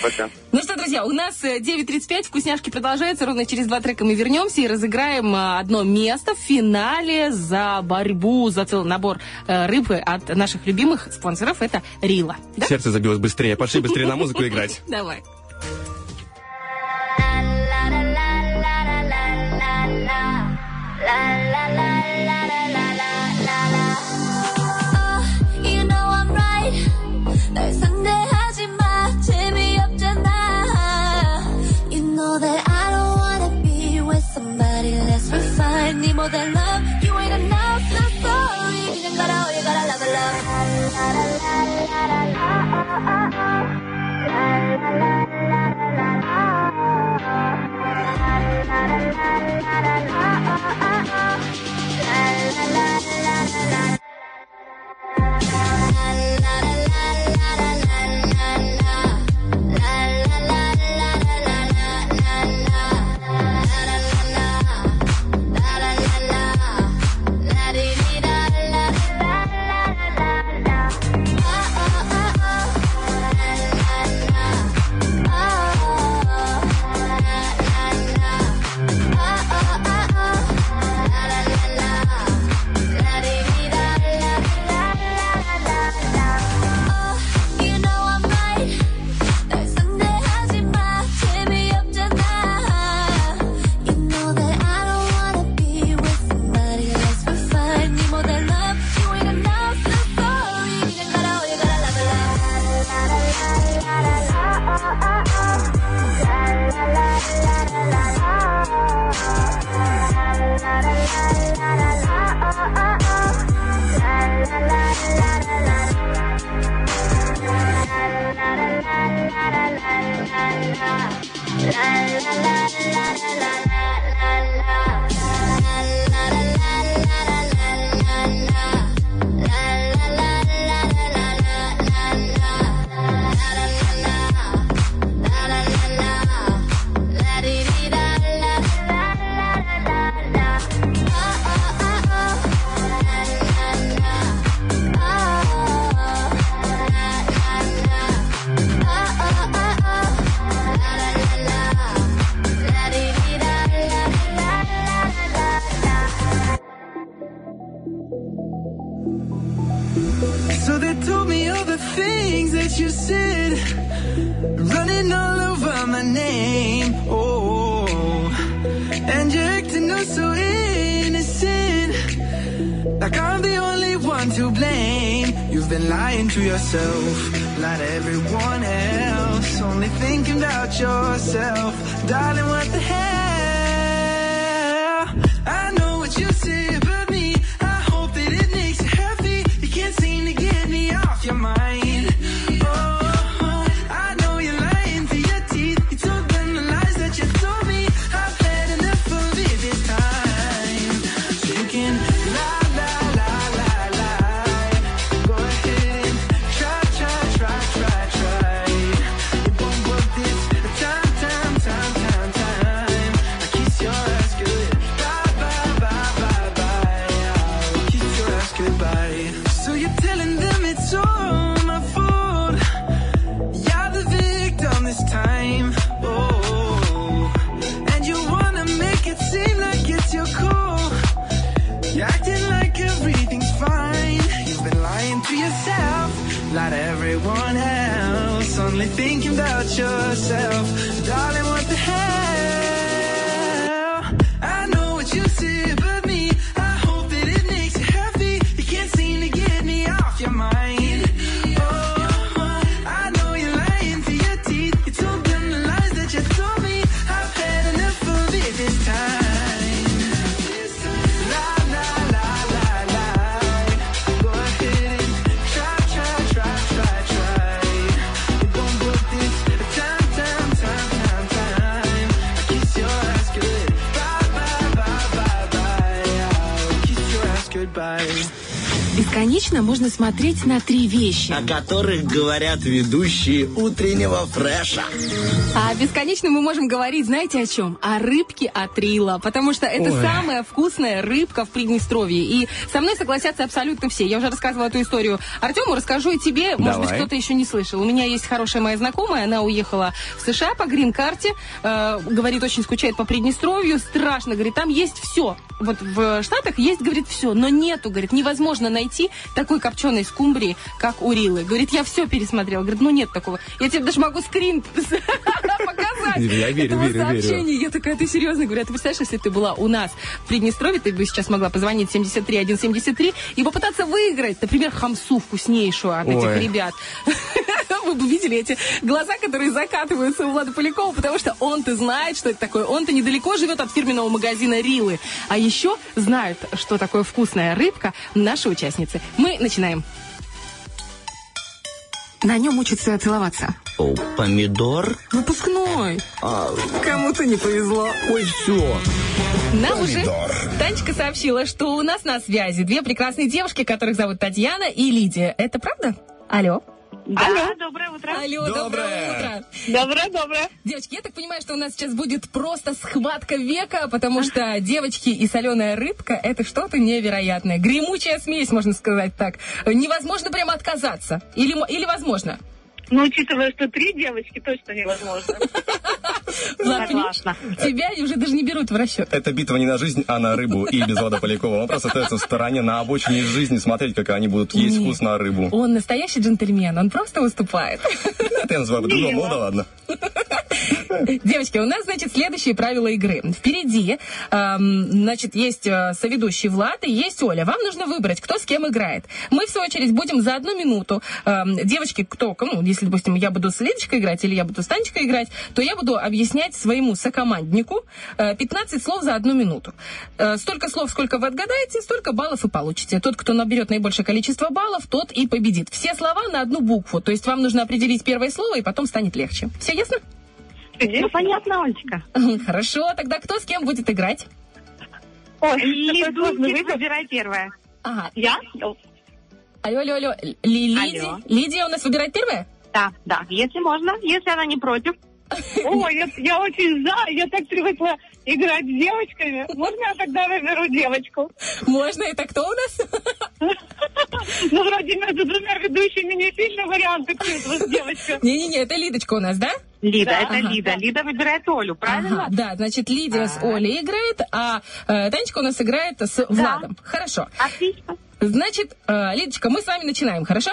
Пока. Ну что, друзья, у нас э, 9.35, вкусняшки продолжаются. Ровно через два трека мы вернемся и разыграем э, одно место в финале за борьбу, за целый набор э, рыбы от наших любимых спонсоров. Это Рила. Да? Сердце забилось быстрее. Пошли быстрее на музыку играть. Давай. more than love. You're acting like everything's fine. You've been lying to yourself, lie to everyone else. Only thinking about yourself, darling. What the hell? Бесконечно можно смотреть на три вещи. О которых говорят ведущие утреннего фреша. А бесконечно мы можем говорить, знаете о чем? О рыбке от Рила, потому что это Ой. самая вкусная рыбка в Приднестровье. И со мной согласятся абсолютно все. Я уже рассказывала эту историю Артему, расскажу и тебе. Может быть, Давай. кто-то еще не слышал. У меня есть хорошая моя знакомая, она уехала в США по грин-карте, э, говорит, очень скучает по Приднестровью, страшно, говорит, там есть все. Вот в Штатах есть, говорит, все, но нету, говорит, невозможно найти такой копченой скумбрии, как у Рилы. Говорит, я все пересмотрела. Говорит, ну нет такого. Я тебе даже могу скрин показать. Я верю, этого верю, верю. сообщения. Я такая, ты серьезно? Говорю, а ты представляешь, если ты была у нас в Приднестровье, ты бы сейчас могла позвонить 73 173 и попытаться выиграть, например, хамсу вкуснейшую от этих Ой. ребят. Вы бы видели эти глаза, которые закатываются у Влада Полякова, потому что он-то знает, что это такое. Он-то недалеко живет от фирменного магазина Рилы. А еще знают, что такое вкусная рыбка наши участницы. Мы начинаем. На нем учатся целоваться. О, помидор? Выпускной. Кому-то не повезло. Ой, все. Нам уже Танечка сообщила, что у нас на связи две прекрасные девушки, которых зовут Татьяна и Лидия. Это правда? Алло. Алло, доброе утро. Алло, доброе, Доброе. утро. Доброе, доброе. Девочки, я так понимаю, что у нас сейчас будет просто схватка века, потому что девочки и соленая рыбка – это что-то невероятное. Гремучая смесь, можно сказать так. Невозможно прямо отказаться. Или, или возможно? Ну, учитывая, что три девочки, точно невозможно. Согласна. Тебя уже даже не берут в расчет. Это битва не на жизнь, а на рыбу и без Влада Полякова. Он просто остается в стороне на обочине жизни смотреть, как они будут есть Нет. вкусно рыбу. Он настоящий джентльмен, он просто выступает. Это я называю по-другому. Ну да ладно. Девочки, у нас, значит, следующие правила игры. Впереди, эм, значит, есть э, соведущий Влад и есть Оля. Вам нужно выбрать, кто с кем играет. Мы, в свою очередь, будем за одну минуту. эм, девочки, кто, ну, если, допустим, я буду с Лидочкой играть или я буду с Танечкой играть, то я буду объяснять своему сокоманднику э, 15 слов за одну минуту. Э, столько слов, сколько вы отгадаете, столько баллов и получите. Тот, кто наберет наибольшее количество баллов, тот и победит. Все слова на одну букву. То есть вам нужно определить первое слово, и потом станет легче. Все ясно? Ну, понятно, Олечка. Хорошо, тогда кто с кем будет играть? Ой, выбор. Выбирай первое. Ага. Я? Алло, алло, алло. Ли- Лидия. Лидия у нас выбирает первая? Да, да, если можно, если она не против. Ой, я, я очень за, я так привыкла играть с девочками. Можно я тогда выберу девочку? Можно, это кто у нас? Ну, вроде между двумя ведущими не сильно варианты с девочка. Не-не-не, это Лидочка у нас, да? Лида, Да. это Ага. Лида. Лида выбирает Олю, правильно? Ага, да, значит, Лидия с Олей играет, а э, Танечка у нас играет с Владом. Хорошо. Отлично. Значит, э, Лидочка, мы с вами начинаем, хорошо?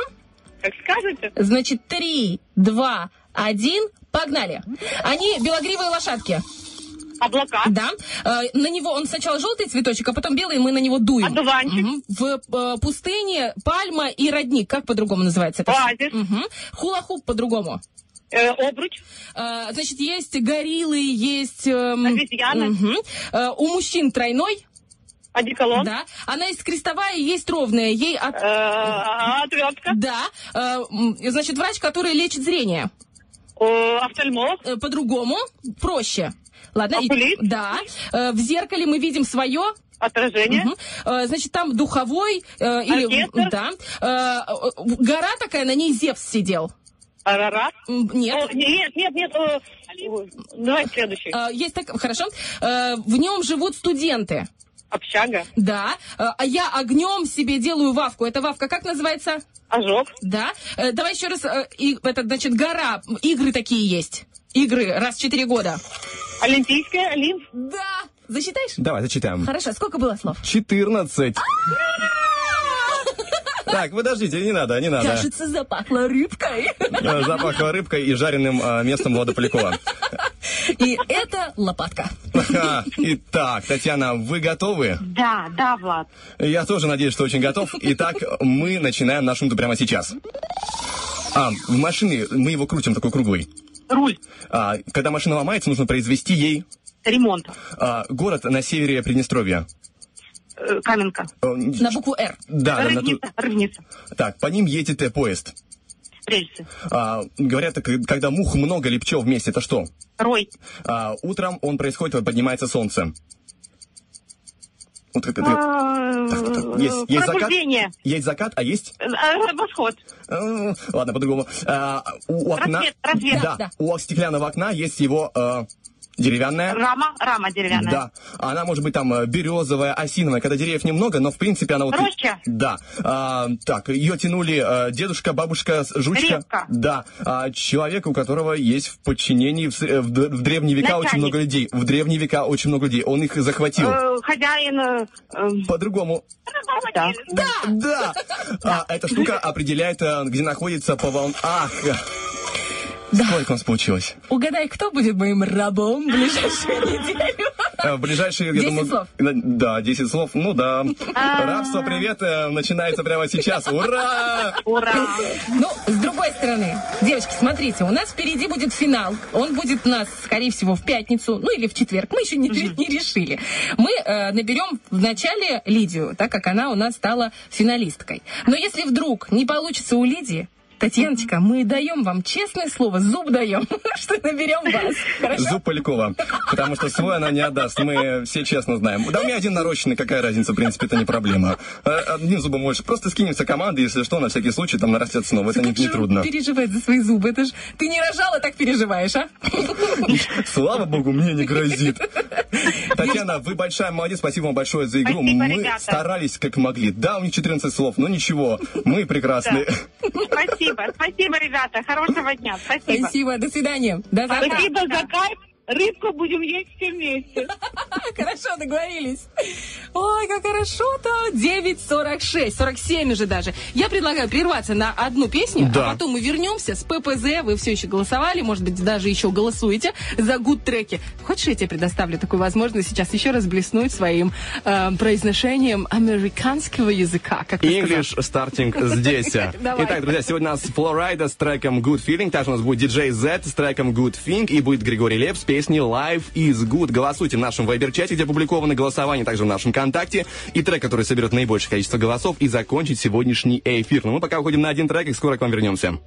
Как скажете. Значит, три, два, один, погнали. Они белогривые лошадки. Облака. Да. Э, на него он сначала желтый цветочек, а потом белый, и мы на него дуем. Одуванчик. Мгм. В э, пустыне пальма и родник. Как по-другому называется это? Оазис. Мгм. Хула-хуп по-другому. Э, обруч. Э, значит, есть гориллы, есть... эм, Обезьяны. мгм. Э, у мужчин тройной. Одеколон. Да. Она есть крестовая и есть ровная. Ей от... Э, Отвертка. Да. Э, Значит, врач, который лечит зрение. Офтальмолог. Э, По-другому, проще. Ладно, и- Окулист. да. Э, В зеркале мы видим свое. Отражение. Э, Значит, там духовой э, или Оркестр. да. Э, э, Гора такая, на ней Зевс сидел. Арарат. Нет. О, нет, нет, нет. э, Давай следующий. Э, Есть так, хорошо. Э, В нем живут студенты. Общага. Да. Э, А я огнем себе делаю вавку. Эта вавка как называется? Ожог. Да. Э, Давай еще раз. э, и- Это, значит, гора. Игры такие есть. Игры раз в четыре года. Олимпийская. Олимп. Да. Засчитаешь? Давай, зачитаем. Хорошо. Сколько было слов? 14. Так, подождите, не надо, не надо. Кажется, запахло рыбкой. Э, Запахло рыбкой и жареным э, местом Влада Полякова. И это лопатка. Итак, Татьяна, вы готовы? Да, да, Влад. Я тоже надеюсь, что очень готов. Итак, мы начинаем нашу минуту прямо сейчас. А, в машине мы его крутим такой круглый. Руль. А, когда машина ломается, нужно произвести ей Ремонт. а, город на севере Приднестровья. Э, Каменка. Э, На букву «Р». Да, да, на ту- Рыбница. Так, по ним едет поезд. Рельсы. А, говорят, так, когда мух много или пчел вместе, это что? Рой. А, утром он происходит, вот поднимается солнце. Вот как это... А, так, есть, есть закат, есть закат, а есть... Э, Восход. Э, Ладно, по-другому. А, у окна... Рассвет, рассвет. Да, Да. у стеклянного окна есть его э, деревянная... Рама. Рама деревянная. Да, она может быть там э, березовая, осиновая, когда деревьев немного, но в принципе она вот... Роща. Да. А, так, ее тянули э, дедушка, бабушка, жучка. Репка. Да. А, человек, у которого есть в подчинении в, э, в в древние века Начальник. очень много людей. В древние века очень много людей. Он их захватил. Э, Хозяин. э, э, По-другому. Да. Да. А, эта штука определяет, где находится по волн... Ах! Сколько у нас получилось? Угадай, кто будет моим рабом в ближайшую неделю? Э, В ближайшие, я 10 думаю... слов. Да, 10 слов. Ну да. Рабство, привет, э, начинается прямо сейчас. Ура! Ура. Ну, с другой стороны, девочки, смотрите, у нас впереди будет финал. Он будет у нас, скорее всего, в пятницу, ну или в четверг. Мы еще не, не решили. Мы э, наберем в начале Лидию, так как она у нас стала финалисткой. Но если вдруг не получится у Лидии, Татьяночка, мы даем вам честное слово, зуб даем, что наберем вас. Хорошо? Зуб Полякова. Потому что свой она не отдаст. Мы все честно знаем. Да у меня один нарощенный, какая разница, в принципе, это не проблема. Э, Одним зубом больше. Просто скинемся командой, если что, на всякий случай там нарастет снова. Это не, не трудно. переживает за свои зубы. Это ж ты не рожала, так переживаешь, а? Слава богу, мне не грозит. Татьяна, вы большая молодец, спасибо вам большое за игру. Спасибо, мы ребята. старались как могли. Да, у них 14 слов, но ничего, мы прекрасны. Спасибо. Спасибо, ребята. Хорошего дня. Спасибо. Спасибо, до свидания. До завтра. Спасибо за кайф. Рыбку будем есть все вместе. Хорошо, договорились. Ой, как хорошо-то. 9.46, 47 уже даже. Я предлагаю прерваться на одну песню, Да. а потом мы вернемся с ППЗ. Вы все еще голосовали, может быть, даже еще голосуете за гуд треки. Хочешь, я тебе предоставлю такую возможность сейчас еще раз блеснуть своим э, произношением американского языка, как. English starting здесь. Давай. Итак, друзья, сегодня у нас Флорайда с треком Good Feeling. Также у нас будет DJ Z с треком Good Thing. И будет Григорий Леп с песней Life is Good. Голосуйте в нашем вайбер-чате, где опубликованы голосования, также в нашем контакте. И трек, который соберет наибольшее количество голосов и закончит сегодняшний эфир. Но мы пока уходим на один трек и скоро к вам вернемся.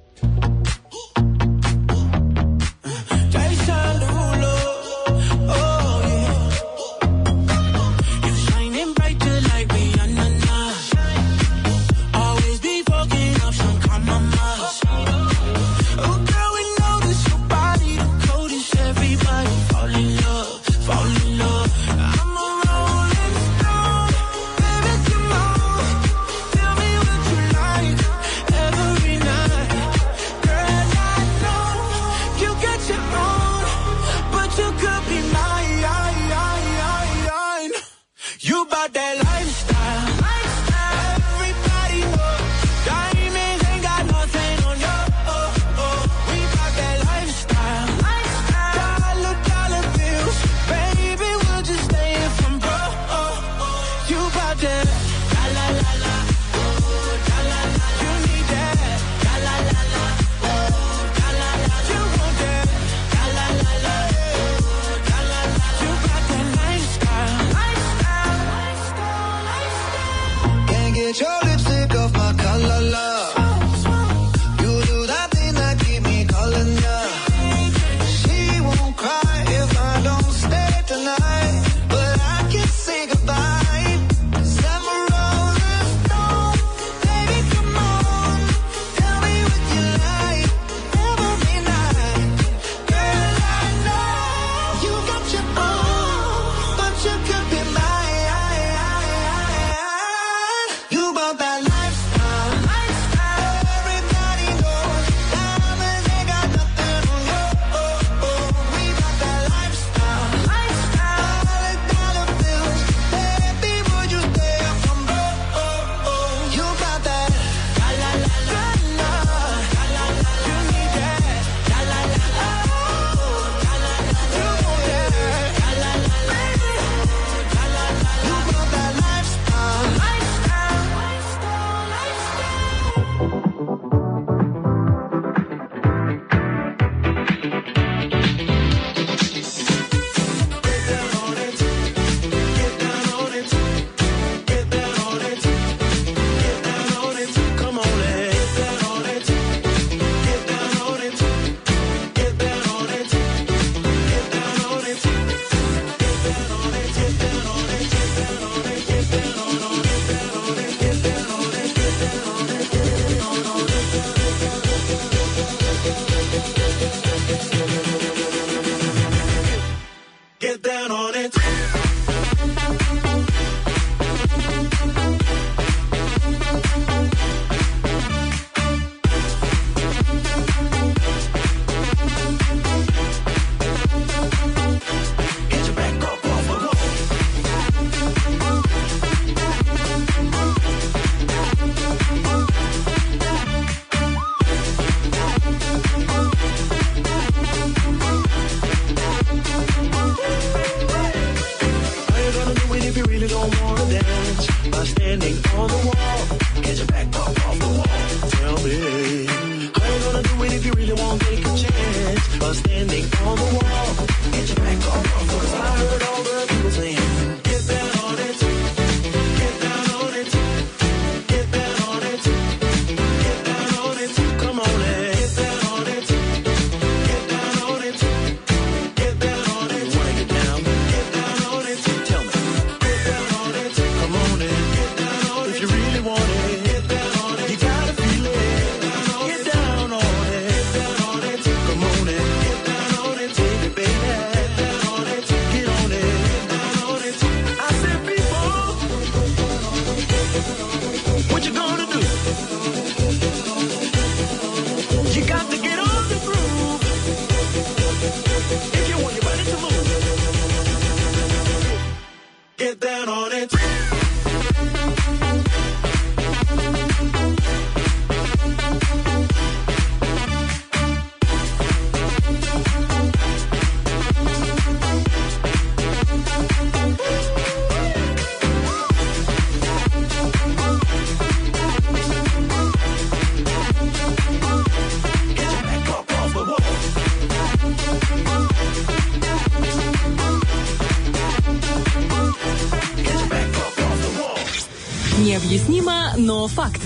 Необъяснимо, но факт.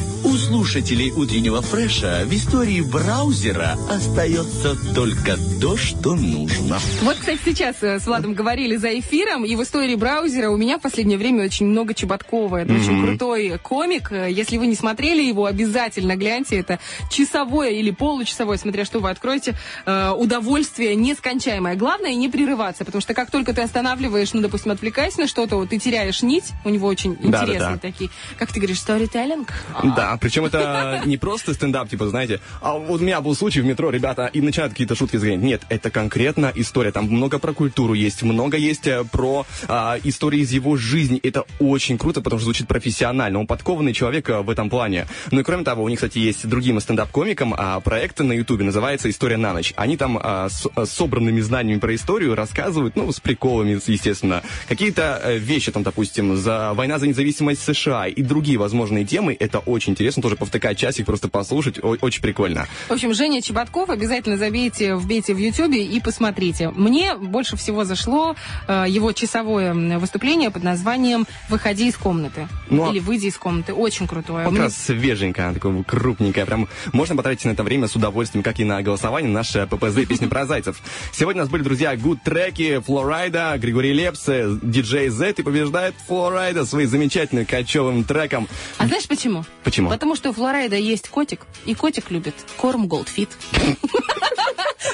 Слушателей утреннего фреша в истории браузера остается только то, что нужно. Вот, кстати, сейчас э, с Владом говорили за эфиром, и в истории браузера у меня в последнее время очень много Чеботкова. Это очень крутой комик. Э, Если вы не смотрели его, обязательно гляньте. Это часовое или получасовое, смотря что вы откроете, э, удовольствие нескончаемое. Главное не прерываться, потому что как только ты останавливаешь, ну, допустим, отвлекаясь на что-то, вот ты теряешь нить, у него очень Да-да-да. интересные такие, как ты говоришь, сторителлинг. Да, причем это не просто стендап, типа, знаете, а вот у меня был случай в метро, ребята, и начинают какие-то шутки загонять. Нет, это конкретно история. Там много про культуру есть, много есть э, про а, истории из его жизни. Это очень круто, потому что звучит профессионально. Он подкованный человек э, в этом плане. Ну и кроме того, у них, кстати, есть другим стендап-комикам а, проект на Ютубе, называется «История на ночь». Они там а, с а, собранными знаниями про историю рассказывают, ну, с приколами, естественно, какие-то вещи, там, допустим, за война за независимость США и другие возможные темы. Это очень интересно, тоже повтыкать часик, просто послушать, О- очень прикольно. В общем, Женя Чеботков, обязательно забейте, вбейте в Ютубе и посмотрите. Мне больше всего зашло э, его часовое выступление под названием «Выходи из комнаты». Ну, а- Или «Выйди из комнаты». Очень крутое. Вот Мне- как раз свеженькая, такое крупненькое. Прям можно потратить на это время с удовольствием, как и на голосование на наше ППЗ песни про зайцев. Сегодня у нас были, друзья, гуд треки, Флорайда, Григорий Лепс, э, диджей Z и побеждает Флорайда своим замечательным кочевым треком. А знаешь почему? Почему? Потому что у Флорайда есть котик, и котик любит корм Goldfit.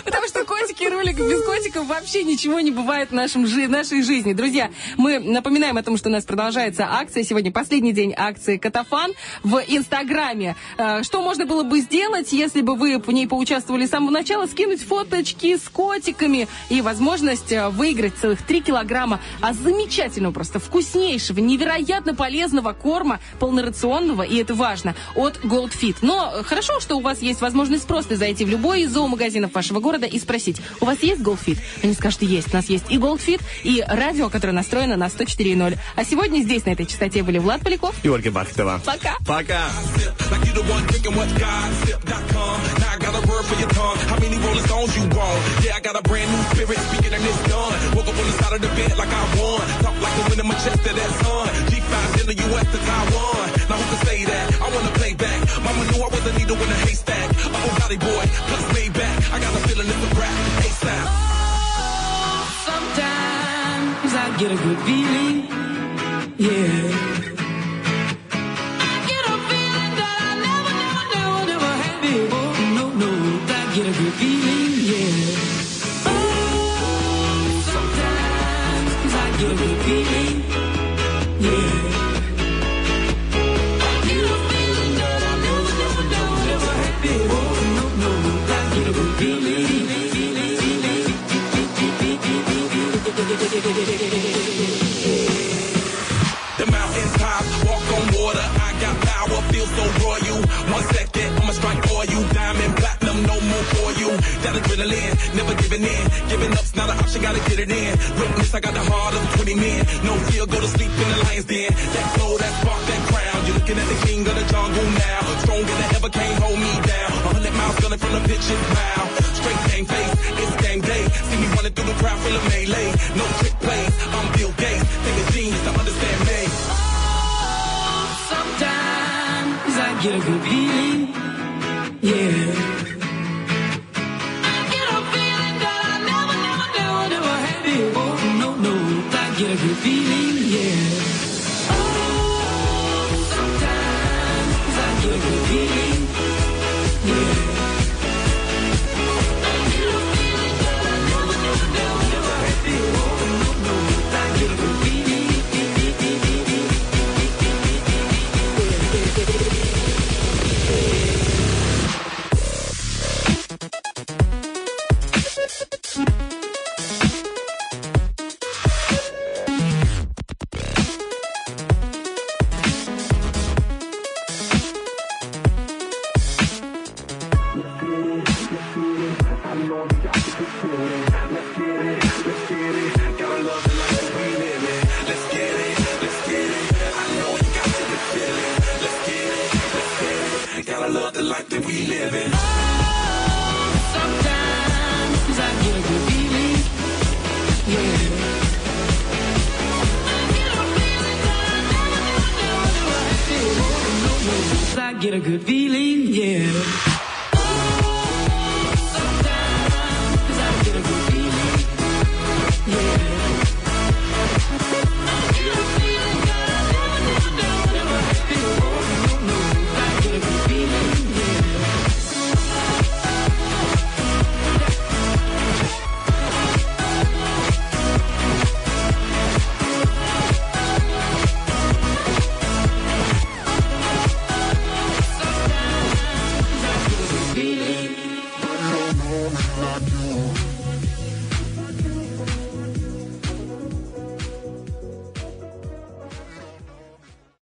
Потому что котики и ролик без котиков вообще ничего не бывает в нашем жи- нашей жизни. Друзья, мы напоминаем о том, что у нас продолжается акция. Сегодня последний день акции Катафан в Инстаграме. Э, Что можно было бы сделать, если бы вы в ней поучаствовали с самого начала? Скинуть фоточки с котиками и возможность э, выиграть целых 3 килограмма а замечательного, просто вкуснейшего, невероятно полезного корма, полнорационного, и это важно, от Gold Fit. Но э, хорошо, что у вас есть возможность просто зайти в любой из зоомагазинов вашего города и спросить, у вас есть Gold Fit? Они скажут, есть. У нас есть и Gold Fit, и радио, которое настроено на 104.0. А сегодня здесь, на этой частоте, были Влад Поляков. И Ольга Бахтова. Пока. Пока. Talk like the wind in my chest to that sun. G5 in the US to Taiwan. Now who can say that? I wanna knew I was a needle in a haystack. A oh, Valley boy, plus Maybach. I got a feeling it's a rap. ASAP. Sometimes I get a good feeling. Yeah. I get a feeling that I never, never, never, never had before. No, no, I get a good feeling. Yeah. Oh, sometimes I get a good feeling. That adrenaline, never giving in. Giving up's not an option, gotta get it in. Witness, I got the heart of 20 men. No fear, go to sleep in the lion's den. That flow, that spark, that crown. You're looking at the king of the jungle now. Stronger than ever, can't hold me down. A hundred miles gunning from the pitch's mile. Straight game face, it's game day. See me running through the crowd full of melee. No trick plays, I'm Bill Gates. Think a genius to understand me. Sometimes I get a good feeling.